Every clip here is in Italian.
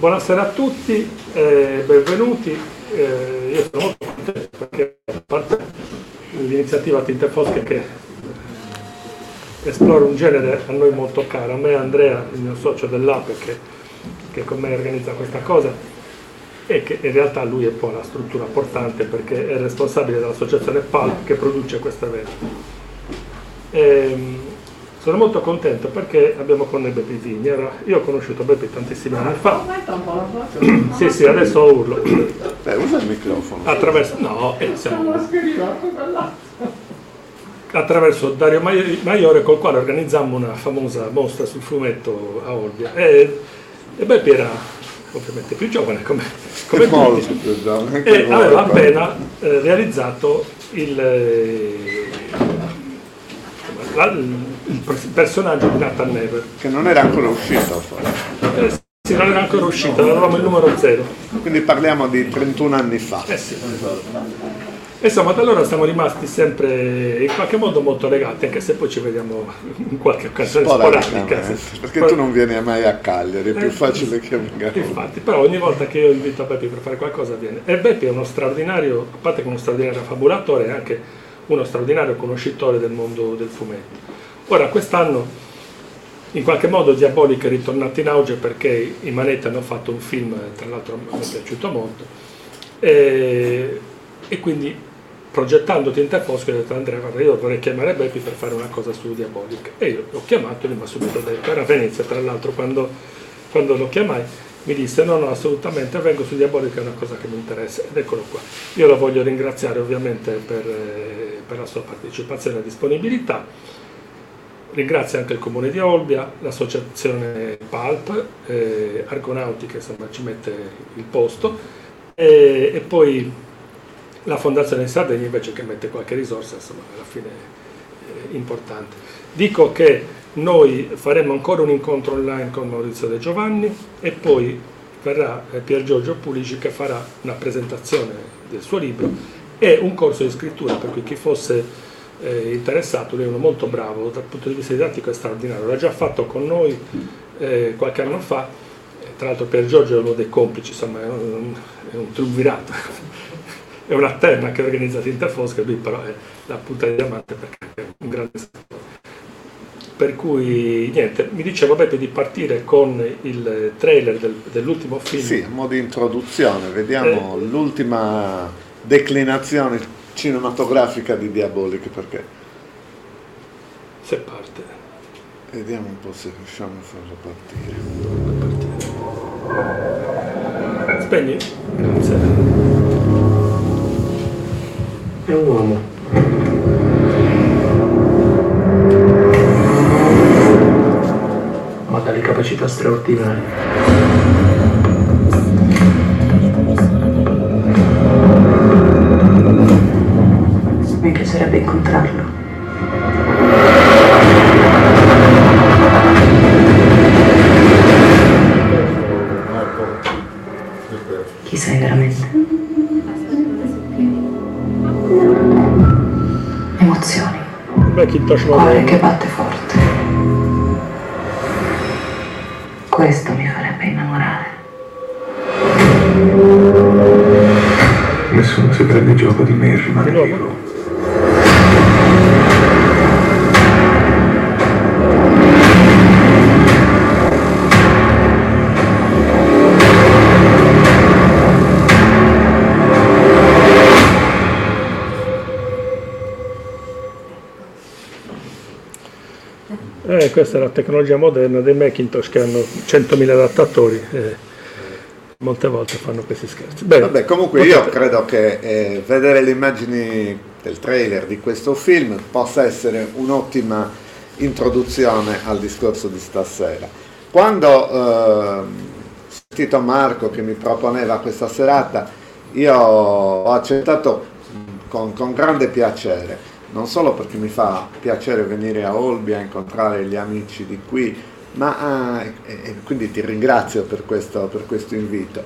Buonasera a tutti, eh, benvenuti. Eh, io sono molto contento perché a parte l'iniziativa Tinte Fosche che esplora un genere a noi molto caro, a me Andrea, il mio socio dell'APE che, che con me organizza questa cosa e che in realtà lui è poi la struttura portante perché è responsabile dell'associazione PALP che produce questo evento. Ehm, sono molto contento perché abbiamo con noi Beppe Vigna. Io ho conosciuto Beppe tantissimi anni fa. sì, sì, adesso urlo. Beh, usa il microfono. Attraverso, no, eh, siamo... Attraverso Dario Maiore col quale organizzammo una famosa mostra sul fumetto a Olbia. E, e Beppe era ovviamente più giovane come, come molto più giovane. E aveva appena eh, realizzato il, la, il personaggio di Nathan Never. Che non era ancora uscito. Eh, sì, non era ancora uscito, eravamo il numero zero. Quindi parliamo di 31 anni fa. Eh sì. Insomma, da allora siamo rimasti sempre in qualche modo molto legati, anche se poi ci vediamo in qualche occasione sporadica. Perché tu non vieni mai a Cagliari, è più eh, facile che venga. Infatti, però ogni volta che io invito Beppi per fare qualcosa viene. E Beppi è uno straordinario, a parte che uno straordinario fabulatore, è anche uno straordinario conoscitore del mondo del fumetto. Ora, quest'anno in qualche modo Diabolic è ritornato in auge perché i Manetti hanno fatto un film, tra l'altro mi è piaciuto molto, e, e quindi progettando Tinta Fosco ho detto Andrea guarda io vorrei chiamare Beppi per fare una cosa su Diabolic e io l'ho chiamato e lui mi ha subito detto, era a Venezia tra l'altro quando, quando lo chiamai mi disse no no assolutamente vengo su Diabolic è una cosa che mi interessa. Ed eccolo qua. Io lo voglio ringraziare ovviamente per, per la sua partecipazione e disponibilità Ringrazio anche il Comune di Olbia, l'associazione PALP, eh, Argonauti che insomma, ci mette il posto e, e, poi la Fondazione Sardegna invece che mette qualche risorsa, insomma alla fine è importante. Dico che noi faremo ancora un incontro online con Maurizio De Giovanni e poi verrà eh, Pier Giorgio Pulici che farà una presentazione del suo libro e un corso di scrittura per cui chi fosse eh, interessato, lui è uno molto bravo, dal punto di vista didattico è straordinario, l'ha già fatto con noi eh, qualche anno fa, tra l'altro per Giorgio è uno dei complici, insomma è un, è un triunvirato, è una terna che ha organizzato Interfosca, lui però è la punta di diamante perché è un grande. Per cui niente, mi diceva Beppe di partire con il trailer del, dell'ultimo film. Sì, a modo di introduzione, vediamo eh, l'ultima declinazione, cinematografica di Diabolic perché? Se parte. Vediamo un po' se riusciamo a farlo partire. Spegni? Grazie. È un uomo. Ma dalle capacità straordinarie piacerebbe incontrarlo. Chi sei veramente? Emozioni. Cuore che batte forte. Questo mi farebbe innamorare. Nessuno si prende gioco di me e rimane vivo. Eh, questa è la tecnologia moderna dei Macintosh che hanno 100.000 adattatori e molte volte fanno questi scherzi. Bene, Vabbè, comunque potete... io credo che eh, vedere le immagini del trailer di questo film possa essere un'ottima introduzione al discorso di stasera. Quando eh, ho sentito Marco che mi proponeva questa serata, io ho accettato con, con grande piacere non solo perché mi fa piacere venire a Olbia incontrare gli amici di qui, ma eh, quindi ti ringrazio per questo, per questo invito,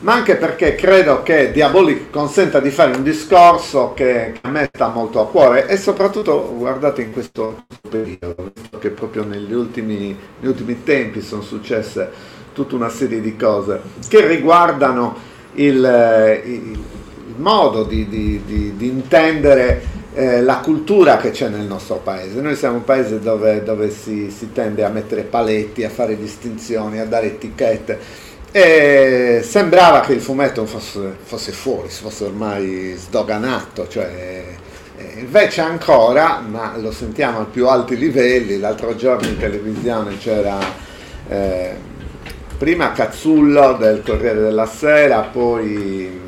ma anche perché credo che Diabolic consenta di fare un discorso che a me sta molto a cuore e soprattutto guardate in questo periodo, che proprio negli ultimi, negli ultimi tempi sono successe tutta una serie di cose che riguardano il, il, il modo di, di, di, di intendere eh, la cultura che c'è nel nostro paese. Noi siamo un paese dove, dove si, si, tende a mettere paletti, a fare distinzioni, a dare etichette. E sembrava che il fumetto fosse, fosse fuori, fosse ormai sdoganato, cioè, eh, invece ancora, ma lo sentiamo a più alti livelli, l'altro giorno in televisione c'era eh, prima Cazzullo del Corriere della Sera, poi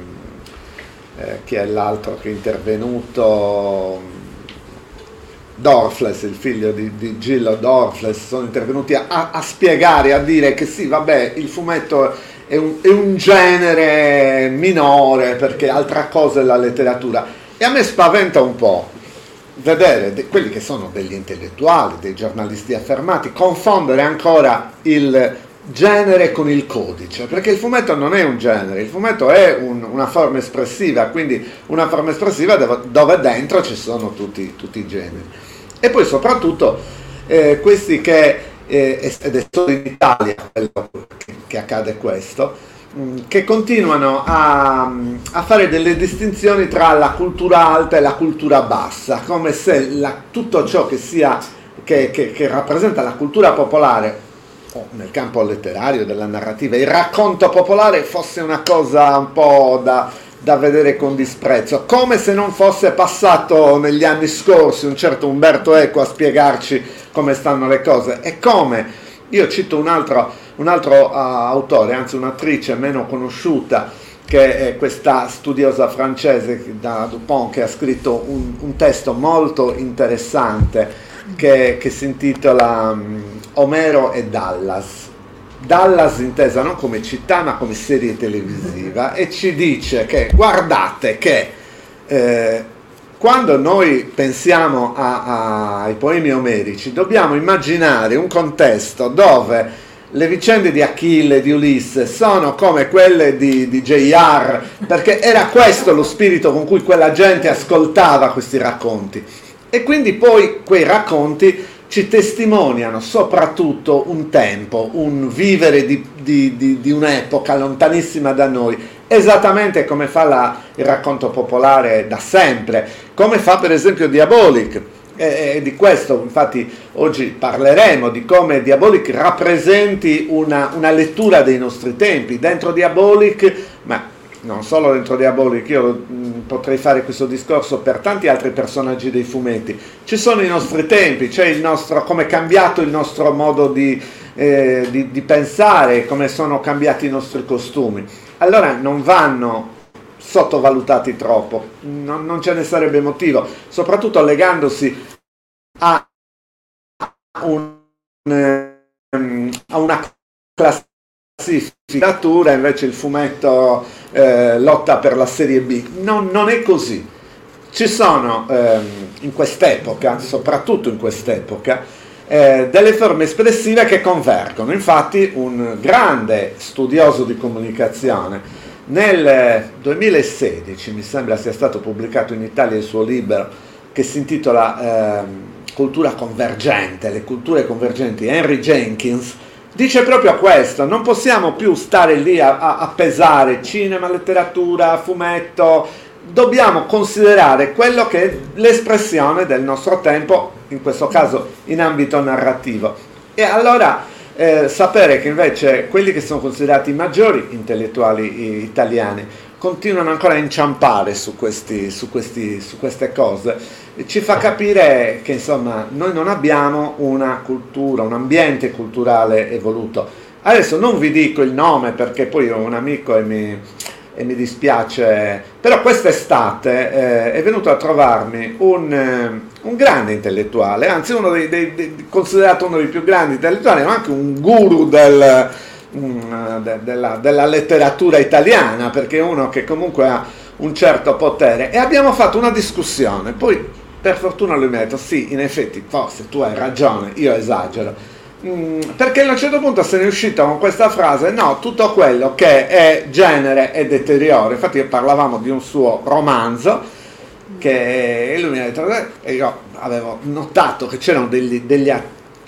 eh, che è l'altro che è intervenuto, Dorfles, il figlio di, di Gillo Dorfles, sono intervenuti a, a, spiegare, a dire che sì, vabbè, il fumetto è un, è un genere minore perché altra cosa è la letteratura. E a me spaventa un po' vedere de- quelli che sono degli intellettuali, dei giornalisti affermati, confondere ancora il genere con il codice, perché il fumetto non è un genere, il fumetto è un, una forma espressiva, quindi una forma espressiva dove, dove dentro ci sono tutti, tutti, i generi. E poi soprattutto eh, questi che, eh, ed è solo in Italia che, che accade questo, mh, mm, che continuano a, a, fare delle distinzioni tra la cultura alta e la cultura bassa, come se la, tutto ciò che, sia, che, che, che rappresenta la cultura popolare nel campo letterario, della narrativa, il racconto popolare fosse una cosa un po' da, da vedere con disprezzo, come se non fosse passato negli anni scorsi un certo Umberto Eco a spiegarci come stanno le cose. E come, io cito un altro, un altro uh, autore, anzi un'attrice meno conosciuta, che è questa studiosa francese da Dupont che ha scritto un, un testo molto interessante che, che si intitola um, Omero e Dallas. Dallas intesa non come città ma come serie televisiva e ci dice che guardate che eh, quando noi pensiamo a, a, ai poemi omerici dobbiamo immaginare un contesto dove le vicende di Achille, di Ulisse, sono come quelle di, di J.R., perché era questo lo spirito con cui quella gente ascoltava questi racconti. E quindi poi quei racconti ci testimoniano soprattutto un tempo, un vivere di, di, di, di un'epoca lontanissima da noi, esattamente come fa la, il racconto popolare da sempre, come fa per esempio Diabolic. E, di questo infatti oggi parleremo, di come Diabolic rappresenti una, una lettura dei nostri tempi. Dentro Diabolic, ma non solo dentro Diabolic, io mm, potrei fare questo discorso per tanti altri personaggi dei fumetti. Ci sono i nostri tempi, c'è il nostro, come è cambiato il nostro modo di, eh, di, di pensare, come sono cambiati i nostri costumi. Allora non vanno sottovalutati troppo, non, non ce ne sarebbe motivo, soprattutto legandosi a, un, ehm, a una classificatura, invece il fumetto eh, lotta per la Serie B. Non, non è così. Ci sono ehm, in quest'epoca, soprattutto in quest'epoca, eh, delle forme espressive che convergono. Infatti un grande studioso di comunicazione nel 2016, mi sembra sia stato pubblicato in Italia il suo libro che si intitola eh, Cultura convergente, le culture convergenti, Henry Jenkins, dice proprio questo, non possiamo più stare lì a, a, a pesare cinema, letteratura, fumetto, dobbiamo considerare quello che è l'espressione del nostro tempo, in questo caso in ambito narrativo. E allora eh, sapere che invece quelli che sono considerati i maggiori intellettuali italiani continuano ancora a inciampare su, questi, su, questi, su queste cose ci fa capire che insomma noi non abbiamo una cultura, un ambiente culturale evoluto. Adesso non vi dico il nome perché poi ho un amico e mi, e mi dispiace, però quest'estate eh, è venuto a trovarmi un, eh, un grande intellettuale, anzi uno dei, dei, dei, considerato uno dei più grandi intellettuali, ma anche un guru del, um, de, della, della letteratura italiana, perché è uno che comunque ha un certo potere e abbiamo fatto una discussione, poi per fortuna lui mi ha detto sì, in effetti forse tu hai ragione, io esagero, Mm, perché a un certo punto se ne è uscito con questa frase no, tutto quello che è genere è deterioro. Infatti parlavamo di un suo romanzo che lui mi ha detto e io avevo notato che c'erano degli, degli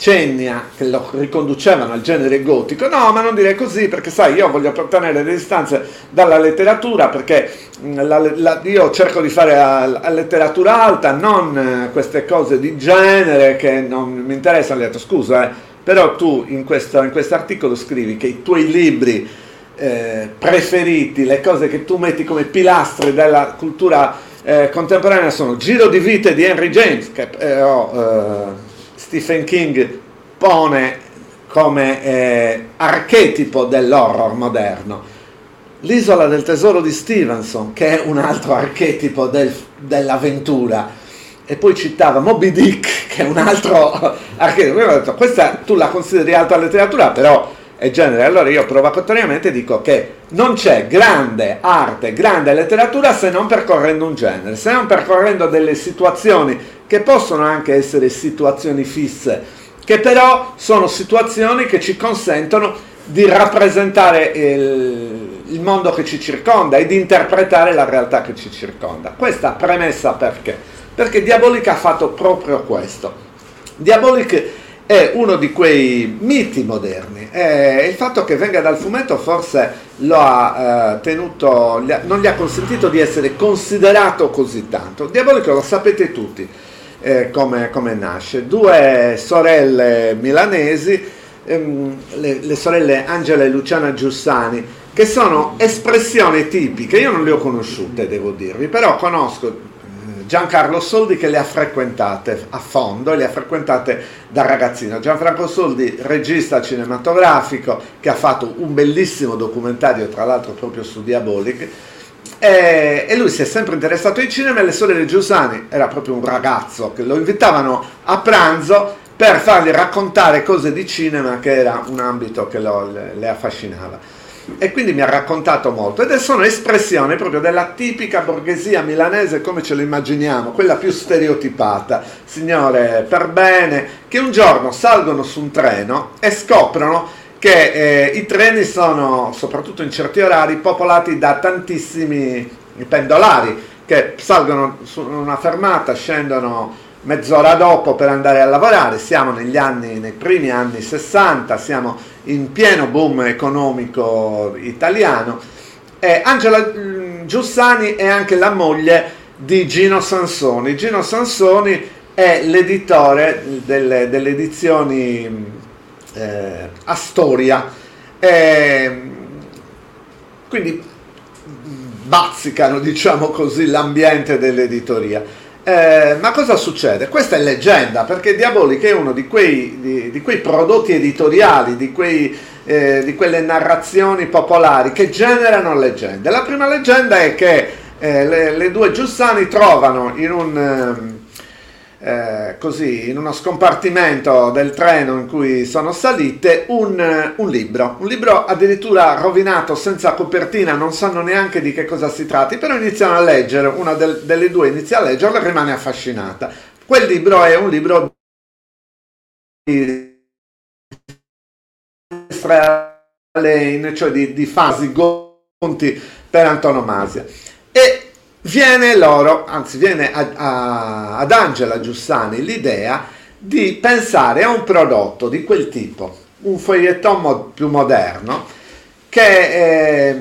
accenni che lo riconducevano al genere gotico. No ma non dire così perché sai io voglio ottenere le distanze dalla letteratura perché mm, la, la, io cerco di fare a, a, letteratura alta non eh, queste cose di genere che non mi interessano. Ho detto scusa eh però tu in questo in articolo scrivi che i tuoi libri eh, preferiti, le cose che tu metti come pilastri della cultura eh, contemporanea sono Giro di vite di Henry James, che però eh, Stephen King pone come eh, archetipo dell'horror moderno. L'isola del tesoro di Stevenson, che è un altro archetipo del, dell'avventura e poi citava Moby Dick, che è un altro archetipo. Io ho detto, questa tu la consideri alta letteratura, però è genere. Allora io provocatoriamente dico che non c'è grande arte, grande letteratura se non percorrendo un genere, se non percorrendo delle situazioni che possono anche essere situazioni fisse, che però sono situazioni che ci consentono di rappresentare il, il mondo che ci circonda e di interpretare la realtà che ci circonda. Questa premessa perché? perché Diabolic ha fatto proprio questo. Diabolic è uno di quei miti moderni e il fatto che venga dal fumetto forse lo ha eh, tenuto, non gli ha consentito di essere considerato così tanto. Diabolic lo sapete tutti eh, come, come, nasce. Due sorelle milanesi, ehm, le, le sorelle Angela e Luciana Giussani, che sono espressioni tipiche, io non le ho conosciute devo dirvi, però conosco Giancarlo Soldi che le ha frequentate a fondo le ha frequentate da ragazzino. Gianfranco Soldi, regista cinematografico, che ha fatto un bellissimo documentario, tra l'altro proprio su Diabolic, e, e lui si è sempre interessato ai cinema e le sorelle Giussani, era proprio un ragazzo, che lo invitavano a pranzo per fargli raccontare cose di cinema che era un ambito che lo, le, le affascinava. E quindi mi ha raccontato molto. Ed sono espressioni proprio della tipica borghesia milanese come ce lo immaginiamo, quella più stereotipata, signore per bene, che un giorno salgono su un treno e scoprono che eh, i treni sono, soprattutto in certi orari, popolati da tantissimi pendolari che salgono su una fermata, scendono mezz'ora dopo per andare a lavorare, siamo negli anni, nei primi anni 60, siamo in pieno boom economico italiano. E Angela mm, Giussani è anche la moglie di Gino Sansoni. Gino Sansoni è l'editore delle, delle edizioni eh, Astoria, e, quindi bazzicano, diciamo così, l'ambiente dell'editoria. Eh, ma cosa succede? Questa è leggenda, perché Diabolic è uno di quei, di, di quei prodotti editoriali, di, quei, eh, di, quelle narrazioni popolari che generano leggende. La prima leggenda è che eh, le, le, due Giussani trovano in un ehm, eh, così in uno scompartimento del treno in cui sono salite un, un, libro, un libro addirittura rovinato senza copertina, non sanno neanche di che cosa si tratti, però iniziano a leggere, una del, delle due inizia a leggerlo e rimane affascinata. Quel libro è un libro di cioè di, di fasi gonti per antonomasia. E viene loro, anzi viene a, a, ad Angela Giussani l'idea di pensare a un prodotto di quel tipo, un foglietton mo- più moderno, che eh,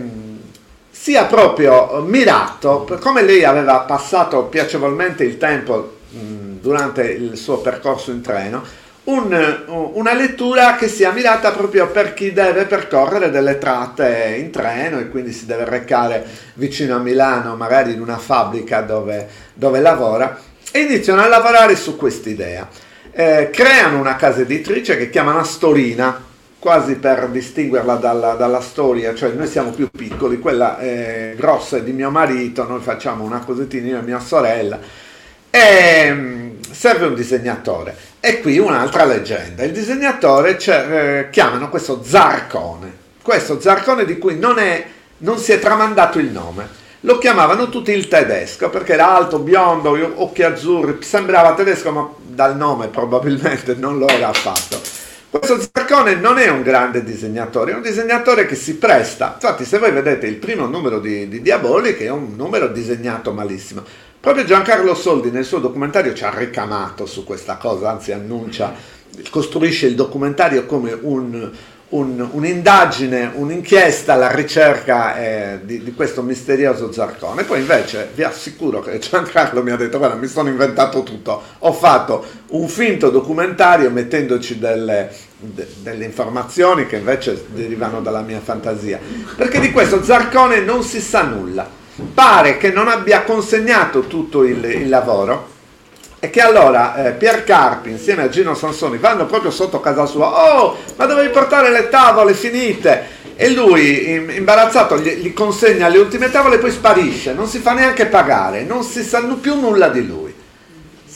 sia proprio mirato, come lei aveva passato piacevolmente il tempo mh, durante il suo percorso in treno, un, una lettura che sia mirata proprio per chi deve percorrere delle tratte in treno e quindi si deve recare vicino a Milano, magari in una fabbrica dove, dove lavora, e iniziano a lavorare su quest'idea. Eh, creano una casa editrice che chiamano Astorina, quasi per distinguerla dalla, dalla, storia, cioè noi siamo più piccoli, quella è grossa è di mio marito, noi facciamo una cosettina io e mia sorella, e mm, serve un disegnatore e qui un'altra leggenda. Il disegnatore eh, chiamano questo Zarcone, questo Zarcone di cui non, è, non si è tramandato il nome. Lo chiamavano tutti il tedesco perché era alto, biondo, occhi azzurri, sembrava tedesco ma dal nome probabilmente non lo era affatto. Questo Zaccone non è un grande disegnatore, è un disegnatore che si presta. Infatti, se voi vedete il primo numero di, di Diabolic è un numero disegnato malissimo. Proprio Giancarlo Soldi nel suo documentario ci ha ricamato su questa cosa, anzi annuncia, costruisce il documentario come un, un, un'indagine, un'inchiesta alla ricerca eh, di, di, questo misterioso Zarcone. Poi invece vi assicuro che Giancarlo mi ha detto, guarda, mi sono inventato tutto, ho fatto un finto documentario mettendoci delle, de, delle informazioni che invece derivano dalla mia fantasia, perché di questo Zarcone non si sa nulla. Pare che non abbia consegnato tutto il, il lavoro, e che allora eh, Pier Carpi insieme a Gino Sansoni vanno proprio sotto casa sua, oh ma dovevi portare le tavole finite? E lui imbarazzato gli, consegna le ultime tavole e poi sparisce, non si fa neanche pagare, non si sa più nulla di lui.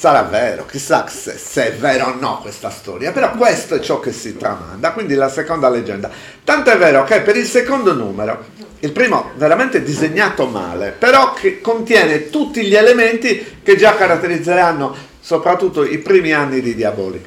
Sarà vero, chissà se, se, è vero o no questa storia, però questo è ciò che si tramanda, quindi la seconda leggenda. Tanto è vero che per il secondo numero il primo veramente disegnato male, però che contiene tutti gli elementi che già caratterizzeranno soprattutto i primi anni di Diabolic.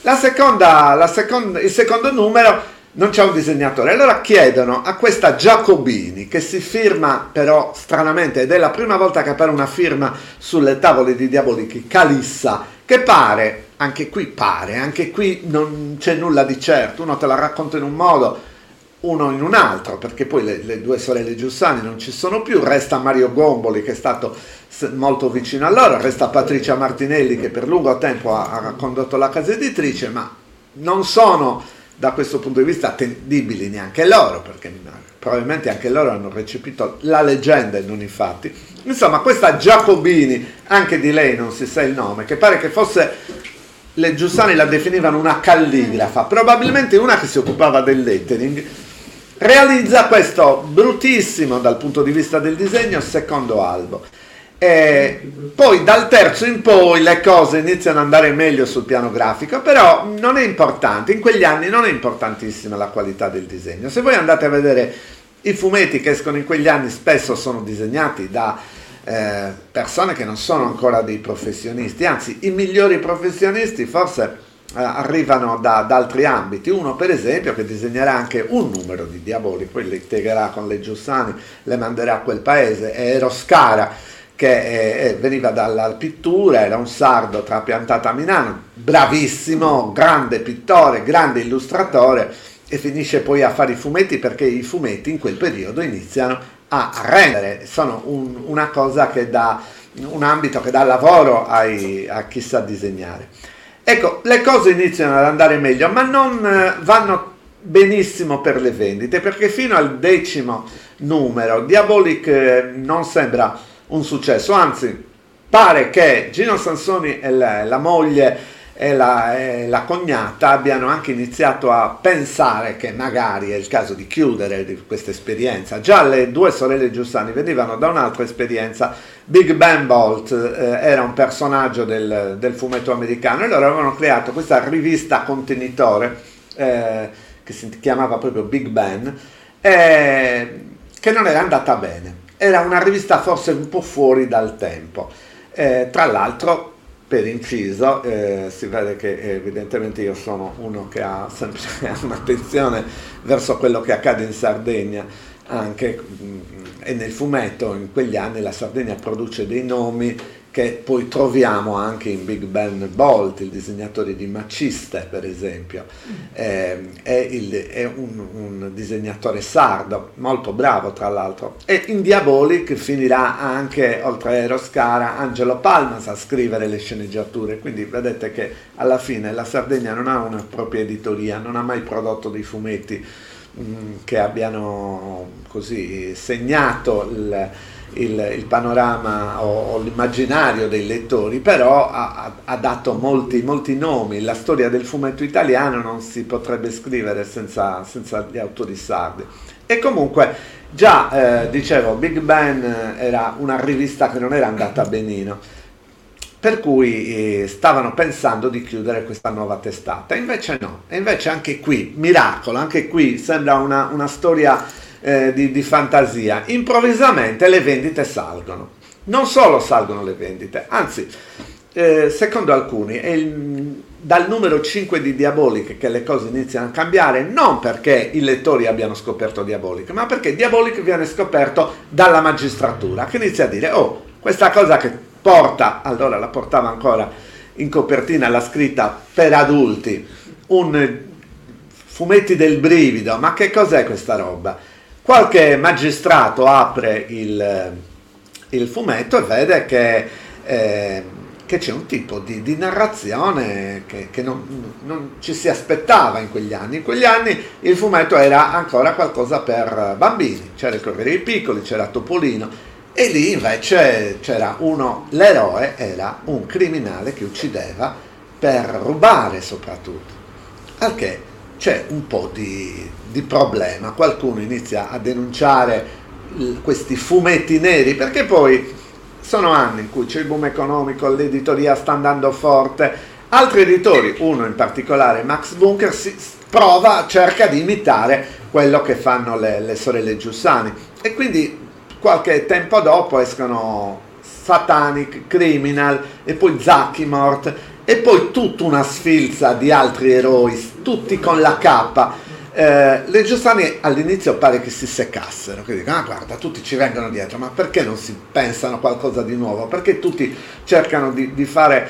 La seconda, la seconda, il secondo numero non c'è un disegnatore, allora chiedono a questa Giacobini, che si firma però stranamente, ed è la prima volta che appare una firma sulle tavole di Diabolic, Calissa, che pare, anche qui pare, anche qui non c'è nulla di certo, uno te la racconta in un modo, uno in un altro, perché poi le, le, due sorelle Giussani non ci sono più, resta Mario Gomboli che è stato molto vicino a loro, resta Patricia Martinelli che per lungo tempo ha, ha condotto la casa editrice, ma non sono da questo punto di vista attendibili neanche loro, perché probabilmente anche loro hanno recepito la leggenda e non i fatti. Insomma, questa Giacobini, anche di lei non si sa il nome, che pare che fosse le Giussani la definivano una calligrafa, probabilmente una che si occupava del lettering, realizza questo bruttissimo dal punto di vista del disegno secondo albo. E poi dal terzo in poi le cose iniziano ad andare meglio sul piano grafico, però non è importante, in quegli anni non è importantissima la qualità del disegno. Se voi andate a vedere i fumetti che escono in quegli anni spesso sono disegnati da eh, persone che non sono ancora dei professionisti, anzi i migliori professionisti forse eh, arrivano da, da, altri ambiti. Uno, per esempio, che disegnerà anche un numero di diavoli, poi le integherà con le Giussani, le manderà a quel paese, è Eroscara che eh, veniva dalla pittura, era un sardo trapiantato a Milano, bravissimo, grande pittore, grande illustratore e finisce poi a fare i fumetti perché i fumetti in quel periodo iniziano a rendere, sono un, una cosa che dà un ambito che dà lavoro ai, a chi sa disegnare. Ecco, le cose iniziano ad andare meglio, ma non eh, vanno benissimo per le vendite, perché fino al decimo numero Diabolic eh, non sembra un successo, anzi pare che Gino Sansoni e la, la moglie e la, e la, cognata abbiano anche iniziato a pensare che magari è il caso di chiudere questa esperienza. Già le due sorelle Giussani venivano da un'altra esperienza. Big Ben Bolt eh, era un personaggio del, del, fumetto americano e loro avevano creato questa rivista contenitore eh, che si chiamava proprio Big Ben, eh, che non era andata bene. Era una rivista forse un po' fuori dal tempo. Eh, tra l'altro per inciso, eh, si vede che evidentemente io sono uno che ha sempre un'attenzione verso quello che accade in Sardegna, anche mm, e nel fumetto in quegli anni la Sardegna produce dei nomi che poi troviamo anche in Big Ben Bolt, il disegnatore di Maciste per esempio, eh, è, il, è un, un, disegnatore sardo, molto bravo tra l'altro, e in Diabolic finirà anche, oltre a Eroscara, Angelo Palmas a scrivere le sceneggiature, quindi vedete che alla fine la Sardegna non ha una propria editoria, non ha mai prodotto dei fumetti mh, mm, che abbiano così segnato il il, il panorama o, o, l'immaginario dei lettori, però ha, ha dato molti, molti, nomi. La storia del fumetto italiano non si potrebbe scrivere senza, senza gli autori sardi. E comunque già, eh, dicevo, Big Ben era una rivista che non era andata benino per cui eh, stavano pensando di chiudere questa nuova testata. Invece no, e invece anche qui, miracolo, anche qui sembra una, una storia eh, di, di fantasia, improvvisamente le vendite salgono. Non solo salgono le vendite, anzi, eh, secondo alcuni, il, dal numero 5 di Diabolic che le cose iniziano a cambiare, non perché i lettori abbiano scoperto Diabolic, ma perché Diabolic viene scoperto dalla magistratura, che inizia a dire, oh, questa cosa che porta, allora la portava ancora in copertina la scritta per adulti, un fumetti del brivido, ma che cos'è questa roba? Qualche magistrato apre il, il fumetto e vede che... Eh, che c'è un tipo di, di narrazione che, che non, non, ci si aspettava in quegli anni. In quegli anni il fumetto era ancora qualcosa per bambini, c'era il Corriere dei Piccoli, c'era Topolino e lì invece c'era uno, l'eroe era un criminale che uccideva per rubare soprattutto. Al che c'è un po' di, di problema, qualcuno inizia a denunciare questi fumetti neri perché poi sono anni in cui c'è il boom economico, l'editoria sta andando forte, altri editori, uno in particolare Max Bunker, si prova, cerca di imitare quello che fanno le, le sorelle Giussani. E quindi qualche tempo dopo escono Satanic, Criminal e poi Zackimort e poi tutta una sfilza di altri eroi, tutti con la K eh, le Giussani all'inizio pare che si seccassero, che dicono, ah guarda, tutti ci vengono dietro, ma perché non si pensano qualcosa di nuovo? Perché tutti cercano di, di fare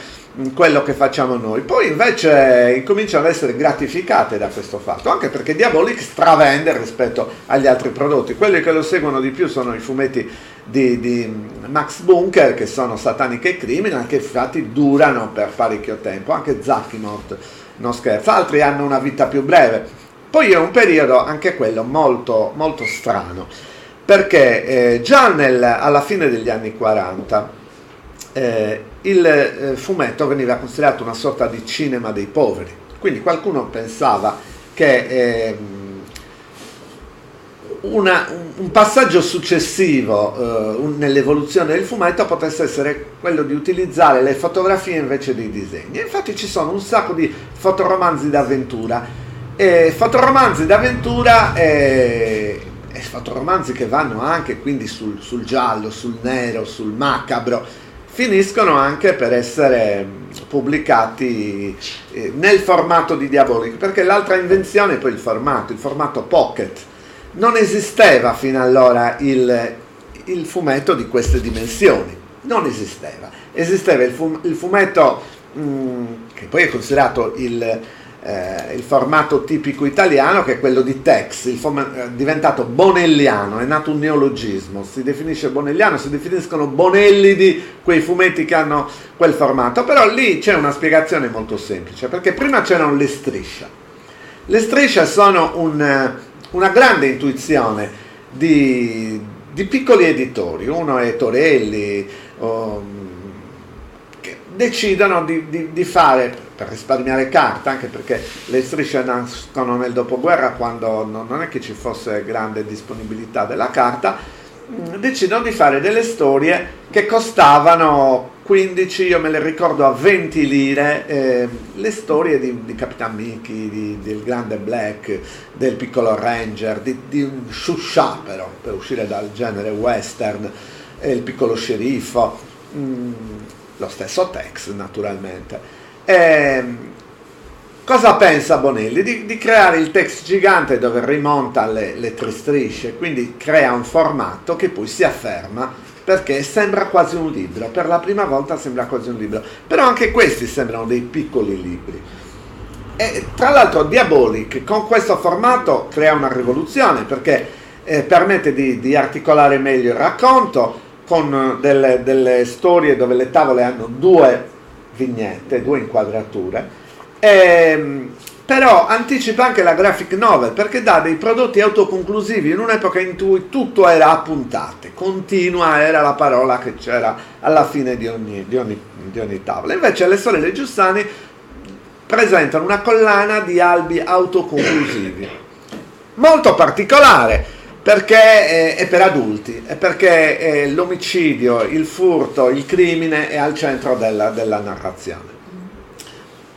quello che facciamo noi. Poi invece incominciano ad essere gratificate da questo fatto, anche perché Diabolic stravende rispetto agli altri prodotti. Quelli che lo seguono di più sono i fumetti di, di Max Bunker, che sono Satanic e Criminal, che infatti durano per parecchio tempo. Anche Zackimort non scherza, altri hanno una vita più breve. Poi è un periodo anche quello molto, molto strano, perché eh, già nel, alla fine degli anni 40 eh, il eh, fumetto veniva considerato una sorta di cinema dei poveri, quindi qualcuno pensava che ehm, una, un passaggio successivo eh, un, nell'evoluzione del fumetto potesse essere quello di utilizzare le fotografie invece dei disegni. infatti ci sono un sacco di fotoromanzi d'avventura e fotoromanzi d'avventura e, e fotoromanzi che vanno anche quindi sul, sul, giallo, sul nero, sul macabro, finiscono anche per essere pubblicati eh, nel formato di Diabolic, perché l'altra invenzione è poi il formato, il formato pocket. Non esisteva fino allora il, il fumetto di queste dimensioni, non esisteva. Esisteva il fumetto mh, mm, che poi è considerato il eh, il formato tipico italiano che è quello di Tex, il form- è diventato bonelliano, è nato un neologismo, si definisce bonelliano, si definiscono bonellidi quei fumetti che hanno quel formato, però lì c'è una spiegazione molto semplice, perché prima c'erano le strisce. Le strisce sono un, una grande intuizione di, di, piccoli editori, uno è Torelli, um, che decidono di, di, di fare per risparmiare carta, anche perché le strisce nascono nel dopoguerra quando non è che ci fosse grande disponibilità della carta, mm, decidono di fare delle storie che costavano 15, io me le ricordo a 20 lire, eh, le storie di, di Capitan Mickey, di, del grande Black, del piccolo Ranger, di, di un Shusha però, per uscire dal genere western, eh, il piccolo sceriffo, mm, lo stesso Tex naturalmente. Eh, cosa pensa Bonelli? Di, di, creare il text gigante dove rimonta le, le tre strisce, quindi crea un formato che poi si afferma perché sembra quasi un libro, per la prima volta sembra quasi un libro, però anche questi sembrano dei piccoli libri. E tra l'altro Diabolic con questo formato crea una rivoluzione perché eh, permette di, di, articolare meglio il racconto con delle, delle storie dove le tavole hanno due vignette, due inquadrature, ehm, però anticipa anche la graphic novel perché dà dei prodotti autoconclusivi in un'epoca in cui tutto era a puntate, continua era la parola che c'era alla fine di ogni, di ogni, di ogni tavola. Invece le sorelle Giussani presentano una collana di albi autoconclusivi, molto particolare perché è, per adulti, è perché è l'omicidio, il furto, il crimine è al centro della, della narrazione.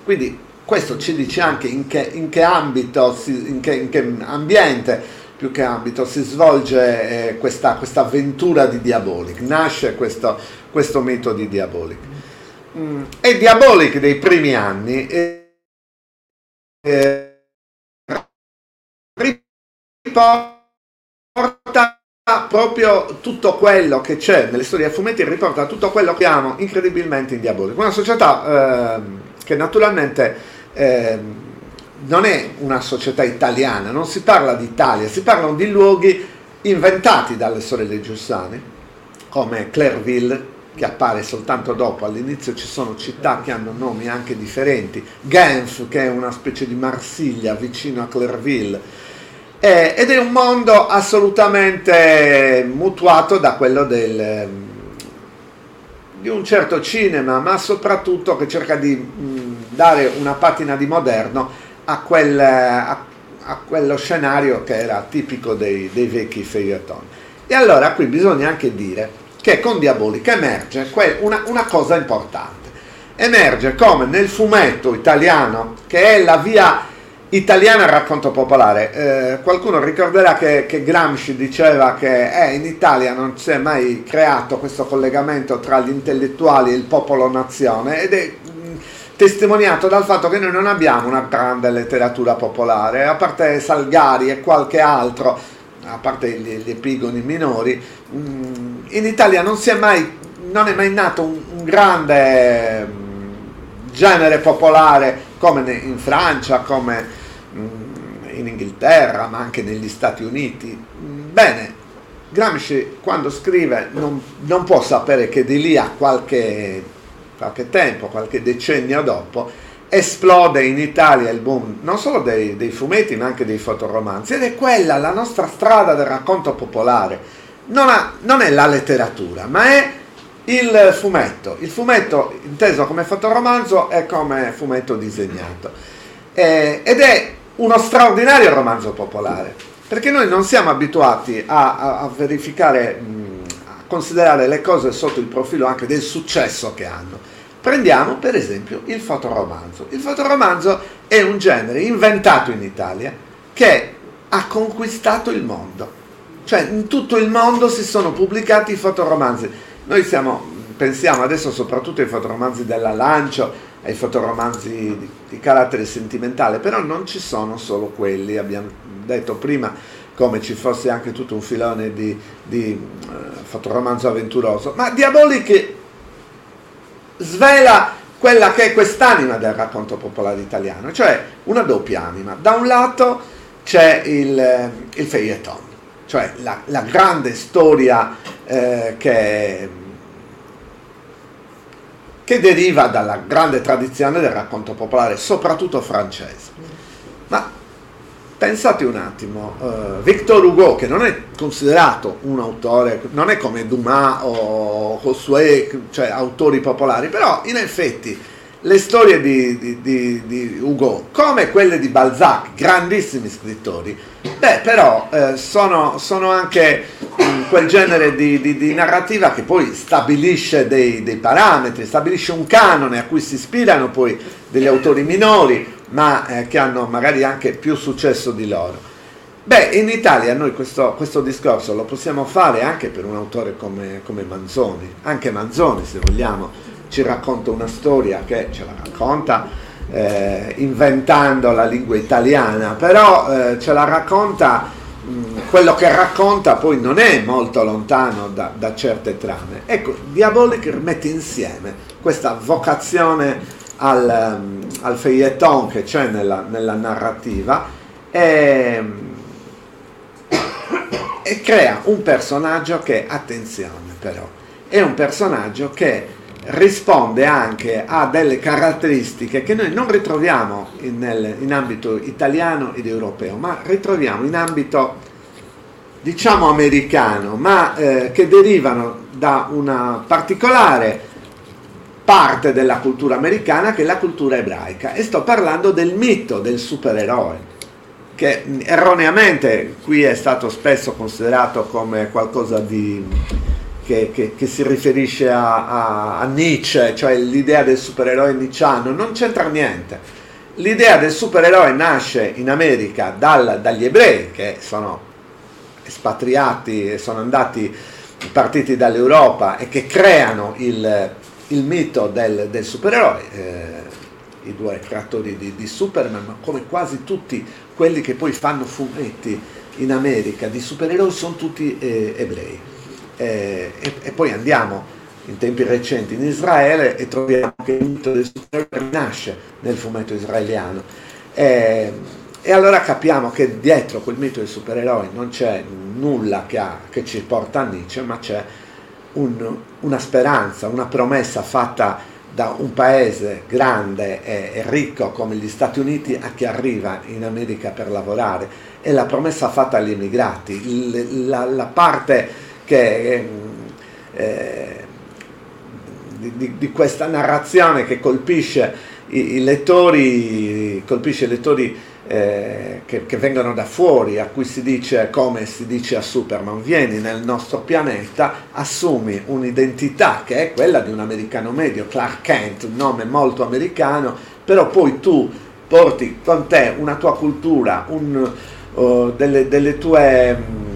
Quindi questo ci dice anche in che, in che ambito, in, che, in, che, ambiente più che ambito si svolge eh, questa, questa, avventura di Diabolic, nasce questo, questo mito di Diabolic. Mm, e Diabolic dei primi anni... Eh, eh, riporta proprio tutto quello che c'è nelle storie a fumetti, riporta tutto quello che abbiamo incredibilmente in Diabolico. Una società eh, che naturalmente eh, non è una società italiana, non si parla di Italia, si parlano di luoghi inventati dalle sorelle Giussani, come Clairville, che appare soltanto dopo, all'inizio ci sono città che hanno nomi anche differenti, Genf che è una specie di Marsiglia vicino a Clairville, eh, ed è un mondo assolutamente mutuato da quello del, di un certo cinema, ma soprattutto che cerca di dare una patina di moderno a, quel, a, a quello scenario che era tipico dei, dei vecchi feuilleton. E allora qui bisogna anche dire che con Diabolica emerge una, una cosa importante. Emerge come nel fumetto italiano, che è la via italiana al racconto popolare. Eh, qualcuno ricorderà che, che, Gramsci diceva che eh, in Italia non si è mai creato questo collegamento tra gli intellettuali e il popolo nazione ed è mh, testimoniato dal fatto che noi non abbiamo una grande letteratura popolare, a parte Salgari e qualche altro, a parte gli, gli epigoni minori, mh, in Italia non, è mai, non è mai nato un, un grande mh, genere popolare come in Francia, come in Inghilterra, ma anche negli Stati Uniti. Bene, Gramsci quando scrive non, non può sapere che di lì a qualche, qualche tempo, qualche decennio dopo, esplode in Italia il boom non solo dei, dei, fumetti ma anche dei fotoromanzi ed è quella la nostra strada del racconto popolare non, ha, non è la letteratura, ma è il fumetto. Il fumetto inteso come fotoromanzo e come fumetto disegnato. Eh, ed è uno straordinario romanzo popolare, perché noi non siamo abituati a, a, a verificare, mh, a considerare le cose sotto il profilo anche del successo che hanno. Prendiamo per esempio il fotoromanzo. Il fotoromanzo è un genere inventato in Italia che ha conquistato il mondo cioè in tutto il mondo si sono pubblicati i fotoromanzi. Noi siamo, pensiamo adesso soprattutto ai fotoromanzi della Lancio, ai fotoromanzi di, di carattere sentimentale, però non ci sono solo quelli, abbiamo detto prima come ci fosse anche tutto un filone di, di uh, fotoromanzo avventuroso, ma Diabolic svela quella che è quest'anima del racconto popolare italiano, cioè una doppia anima. Da un lato c'è il, il feuilleton, cioè la, la grande storia eh, che, che, deriva dalla grande tradizione del racconto popolare, soprattutto francese. Ma pensate un attimo, uh, Victor Hugo, che non è considerato un autore, non è come Dumas o Josué, cioè autori popolari, però in effetti le storie di, di, di, di, Hugo, come quelle di Balzac, grandissimi scrittori, beh, però eh, sono, sono, anche mh, quel genere di, narrativa che poi stabilisce dei, dei, parametri, stabilisce un canone a cui si ispirano poi degli autori minori, ma eh, che hanno magari anche più successo di loro. Beh, in Italia noi questo, questo discorso lo possiamo fare anche per un autore come, come Manzoni, anche Manzoni se vogliamo ci racconta una storia che ce la racconta eh, inventando la lingua italiana, però eh, ce la racconta, mh, quello che racconta poi non è molto lontano da, da certe trame. Ecco, Diabolic mette insieme questa vocazione al, um, al feuilleton che c'è nella, nella narrativa e, e crea un personaggio che, attenzione però, è un personaggio che risponde anche a delle caratteristiche che noi non ritroviamo in, nel, in ambito italiano ed europeo, ma ritroviamo in ambito diciamo americano, ma eh, che derivano da una particolare parte della cultura americana che è la cultura ebraica. E sto parlando del mito del supereroe che erroneamente qui è stato spesso considerato come qualcosa di che, che, che si riferisce a, a, a, Nietzsche, cioè l'idea del supereroe nietzscheano, non c'entra niente. L'idea del supereroe nasce in America dal, dagli ebrei che sono espatriati e sono andati partiti dall'Europa e che creano il, il mito del, del supereroe. Eh, i due creatori di, di Superman, ma come quasi tutti quelli che poi fanno fumetti in America di supereroi sono tutti eh, ebrei. Eh, e, e, poi andiamo in tempi recenti in Israele e troviamo che il mito del supereroe nasce nel fumetto israeliano. Eh, e allora capiamo che dietro quel mito del supereroe non c'è nulla che, ha, che ci porta a Nietzsche, ma c'è un, una speranza, una promessa fatta da un paese grande e, ricco come gli Stati Uniti a chi arriva in America per lavorare è la promessa fatta agli immigrati, il, la, la, parte che, eh, di, di, questa narrazione che colpisce i, i lettori, colpisce i lettori eh, che, che, vengono da fuori, a cui si dice come si dice a Superman, vieni nel nostro pianeta, assumi un'identità che è quella di un americano medio, Clark Kent, un nome molto americano, però poi tu porti con te una tua cultura, un, uh, delle, delle, tue, um,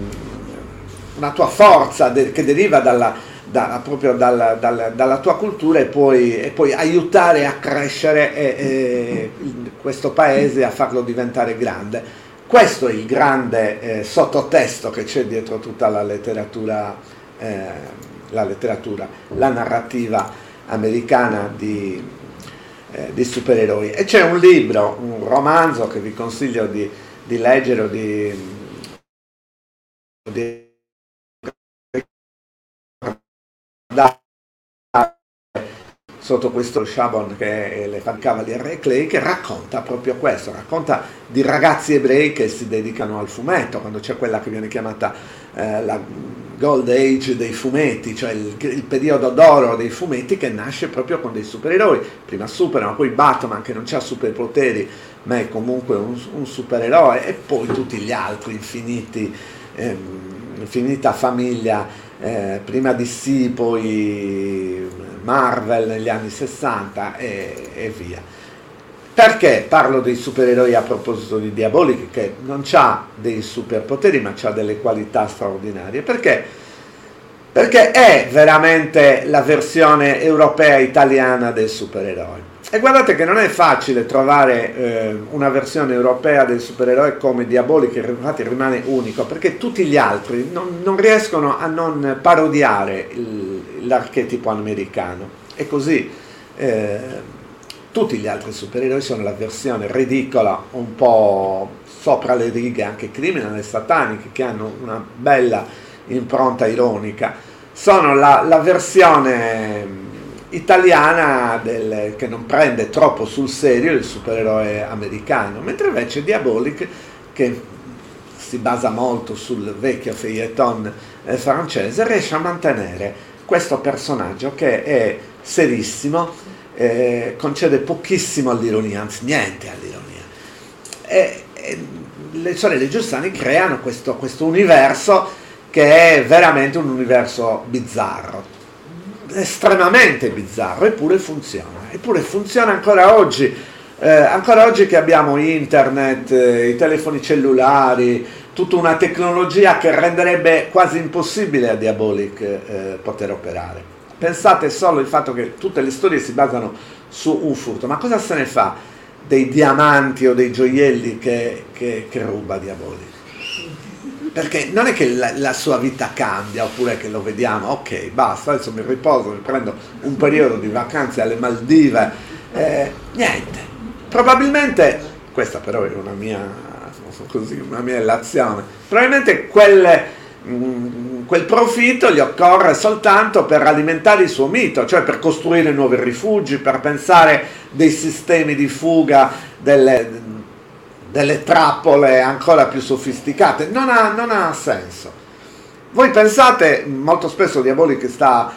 una tua forza de, che deriva dalla da, proprio dalla, dalla, dalla, tua cultura e puoi, e puoi aiutare a crescere e, e questo paese a farlo diventare grande. Questo è il grande eh, sottotesto che c'è dietro tutta la letteratura, eh, la, letteratura la narrativa americana di, eh, di, supereroi. E c'è un libro, un romanzo che vi consiglio di, di leggere o di, di da sotto questo Shabon che le fan Cavalier Clay che racconta proprio questo, racconta di ragazzi ebrei che si dedicano al fumetto, quando c'è quella che viene chiamata eh, la Gold Age dei fumetti, cioè il, il, periodo d'oro dei fumetti che nasce proprio con dei supereroi, prima Superman, poi Batman che non ha superpoteri ma è comunque un, un supereroe e poi tutti gli altri infiniti, ehm, infinita famiglia eh, prima DC, poi Marvel negli anni 60 e, e, via. Perché parlo dei supereroi a proposito di Diabolic che non ha dei superpoteri ma ha delle qualità straordinarie? Perché? Perché è veramente la versione europea italiana del supereroe e guardate che non è facile trovare eh, una versione europea del supereroe come Diabolic, che infatti rimane unico, perché tutti gli altri non, non riescono a non parodiare il, l'archetipo americano. E così eh, tutti gli altri supereroi sono la versione ridicola, un po' sopra le righe, anche criminal e sataniche, che hanno una bella impronta ironica. Sono la, la versione italiana del, che non prende troppo sul serio il supereroe americano, mentre invece Diabolic, che si basa molto sul vecchio feuilleton eh, francese, riesce a mantenere questo personaggio che è serissimo, eh, concede pochissimo all'ironia, anzi niente all'ironia. E, e le sorelle Giussani creano questo, questo universo che è veramente un universo bizzarro, estremamente bizzarro, eppure funziona, eppure funziona ancora oggi. Eh, ancora oggi che abbiamo internet, eh, i telefoni cellulari, tutta una tecnologia che renderebbe quasi impossibile a Diabolic eh, poter operare. Pensate solo al fatto che tutte le storie si basano su un furto, ma cosa se ne fa dei diamanti o dei gioielli che, che, che ruba Diabolic? Perché non è che la, la, sua vita cambia oppure che lo vediamo, ok, basta, adesso mi riposo, mi prendo un periodo di vacanze alle Maldive, eh, niente. Probabilmente, questa però è una mia, così, una mia elazione, probabilmente quelle, mh, mm, quel profitto gli occorre soltanto per alimentare il suo mito, cioè per costruire nuovi rifugi, per pensare dei sistemi di fuga, delle, delle trappole ancora più sofisticate, non ha, non ha senso. Voi pensate, molto spesso Diabolic sta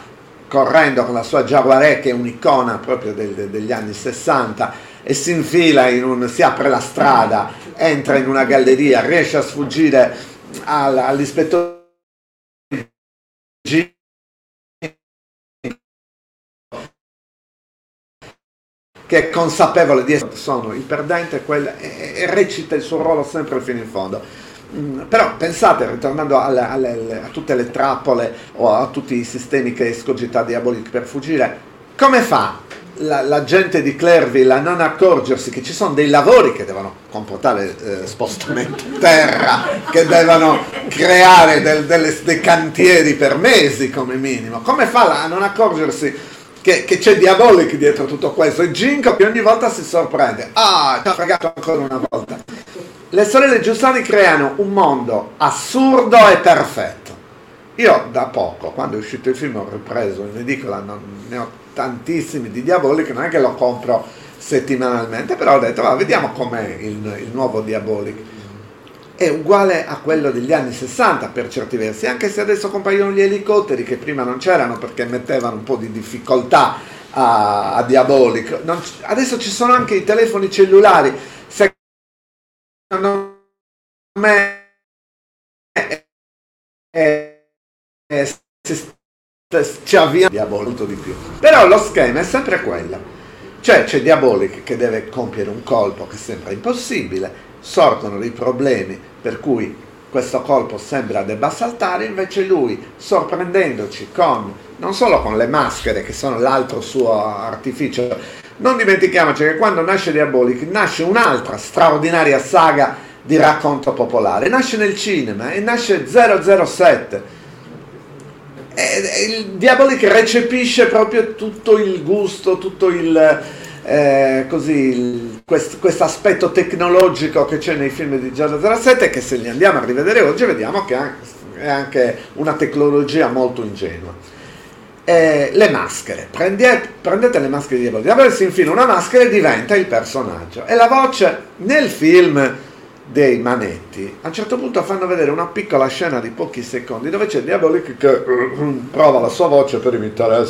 correndo con la sua Jaguaré che è un'icona proprio del, degli anni 60 e si infila in un, si apre la strada, entra in una galleria, riesce a sfuggire al, all'ispettore che è consapevole di essere sono il perdente quel, e, e, recita il suo ruolo sempre fino in fondo. Mm, però pensate, ritornando alle, alle, a tutte le trappole o a tutti i sistemi che escogita Diabolic per fuggire, come fa la, la, gente di Clerville a non accorgersi che ci sono dei lavori che devono comportare eh, spostamento terra, che devono creare del, delle, dei cantieri per mesi come minimo. Come fa a non accorgersi che, che, c'è Diabolic dietro tutto questo? E Ginko che ogni volta si sorprende. Ah, ci ha fregato ancora una volta. Le sorelle Giussani creano un mondo assurdo e perfetto. Io da poco, quando è uscito il film, ho ripreso in edicola, non, ne ho tantissimi di Diabolic, non è che lo compro settimanalmente, però ho detto, va, vediamo com'è il, il nuovo Diabolic. È uguale a quello degli anni 60 per certi versi, anche se adesso compaiono gli elicotteri che prima non c'erano perché mettevano un po' di difficoltà a, a Diabolic. Non, adesso ci sono anche i telefoni cellulari. Secondo me è, è, ci avvia Diabolic di più. Però lo schema è sempre quello. Cioè c'è Diabolic che deve compiere un colpo che sembra impossibile, sorgono dei problemi per cui questo colpo sembra debba saltare, invece lui, sorprendendoci con, non solo con le maschere che sono l'altro suo artificio, non dimentichiamoci che quando nasce Diabolic nasce un'altra straordinaria saga di racconto popolare, nasce nel cinema e nasce 007 il Diabolic recepisce proprio tutto il gusto, tutto il, eh, così, questo aspetto tecnologico che c'è nei film di 007 che se li andiamo a rivedere oggi vediamo che è anche una tecnologia molto ingenua. Eh, le maschere, prendete, prendete le maschere di Diabolic si infila una maschera e diventa il personaggio. E la voce nel film dei manetti, a un certo punto fanno vedere una piccola scena di pochi secondi dove c'è Diabolic che uh, prova la sua voce per imitare, eh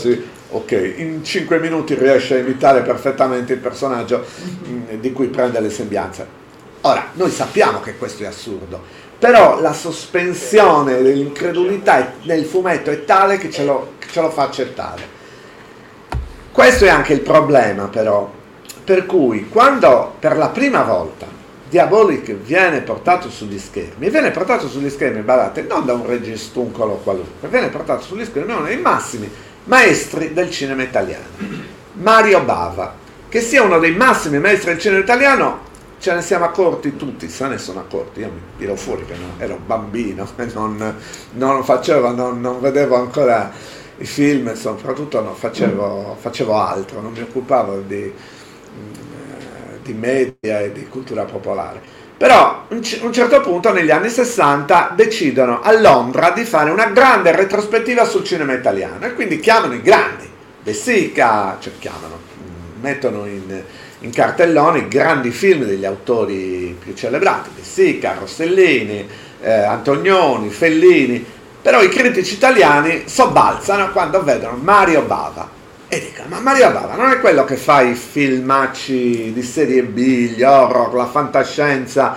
ok, in 5 minuti riesce a imitare perfettamente il personaggio mh, mm, di cui prende le sembianze. Ora, noi sappiamo che questo è assurdo, però la sospensione dell'incredulità nel fumetto è tale che ce lo, che ce lo fa accettare. Questo è anche il problema però, per cui quando per la prima volta Diabolic viene portato sugli schermi e viene portato sugli schermi, badate, non da un registuncolo qualunque, viene portato sugli schermi uno dei massimi maestri del cinema italiano, Mario Bava, che sia uno dei massimi maestri del cinema italiano, ce ne siamo accorti tutti, se ne sono accorti, io mi tiro fuori che no, ero bambino, non, non facevo, non, non, vedevo ancora i film, soprattutto non facevo, facevo altro, non mi occupavo di di media e di cultura popolare. Però a un certo punto negli anni 60 decidono a Londra di fare una grande retrospettiva sul cinema italiano e quindi chiamano i grandi, De Sica, cioè chiamano, mm, mettono in, in cartellone i grandi film degli autori più celebrati, De Sica, Rossellini, eh, Antonioni, Fellini, però i critici italiani sobbalzano quando vedono Mario Bava e dicono, ma Mario Bava non è quello che fa i filmacci di serie B, gli horror, la fantascienza,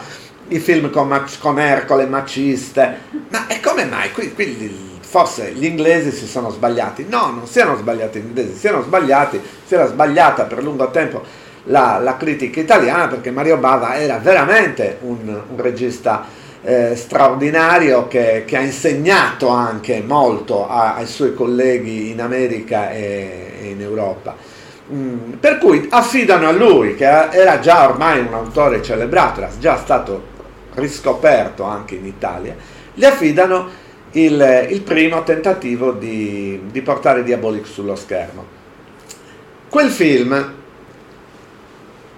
i film con, con Ercole, maciste, ma e come mai? Qui, qui, forse gli inglesi si sono sbagliati. No, non siano sbagliati gli inglesi, siano sbagliati, si era sbagliata per lungo tempo la, la critica italiana perché Mario Bava era veramente un, un regista eh, straordinario che, che, ha insegnato anche molto a, ai suoi colleghi in America e in Europa. Mm, per cui affidano a lui, che era già ormai un autore celebrato, era già stato riscoperto anche in Italia, gli affidano il, il primo tentativo di, di portare Diabolic sullo schermo. Quel film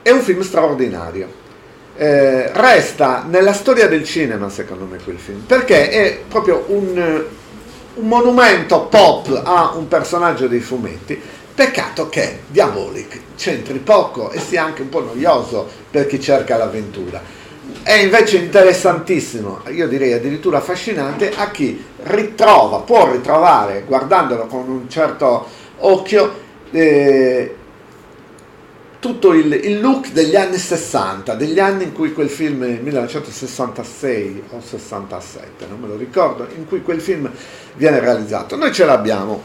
è un film straordinario eh, resta nella storia del cinema, secondo me, quel film, perché è proprio un, un monumento pop a un personaggio dei fumetti. Peccato che Diabolic c'entri poco e sia anche un po' noioso per chi cerca l'avventura. È invece interessantissimo, io direi addirittura affascinante, a chi ritrova, può ritrovare, guardandolo con un certo occhio, eh, tutto il, il, look degli anni 60, degli anni in cui quel film, 1966 o 67, non me lo ricordo, in cui quel film viene realizzato. Noi ce l'abbiamo.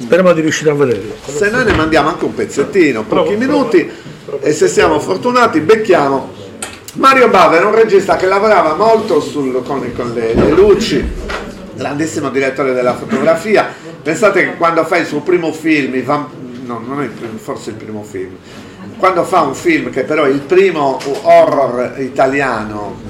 Speriamo di riuscire a vederlo. Se noi ne mandiamo anche un pezzettino, pochi minuti, e se siamo fortunati becchiamo. Mario Bava era un regista che lavorava molto sul, con, con le, le luci, grandissimo direttore della fotografia. Pensate che quando fa il suo primo film, i, vamp- no, non è il primo, forse il primo film. Quando fa un film che però è il primo horror italiano,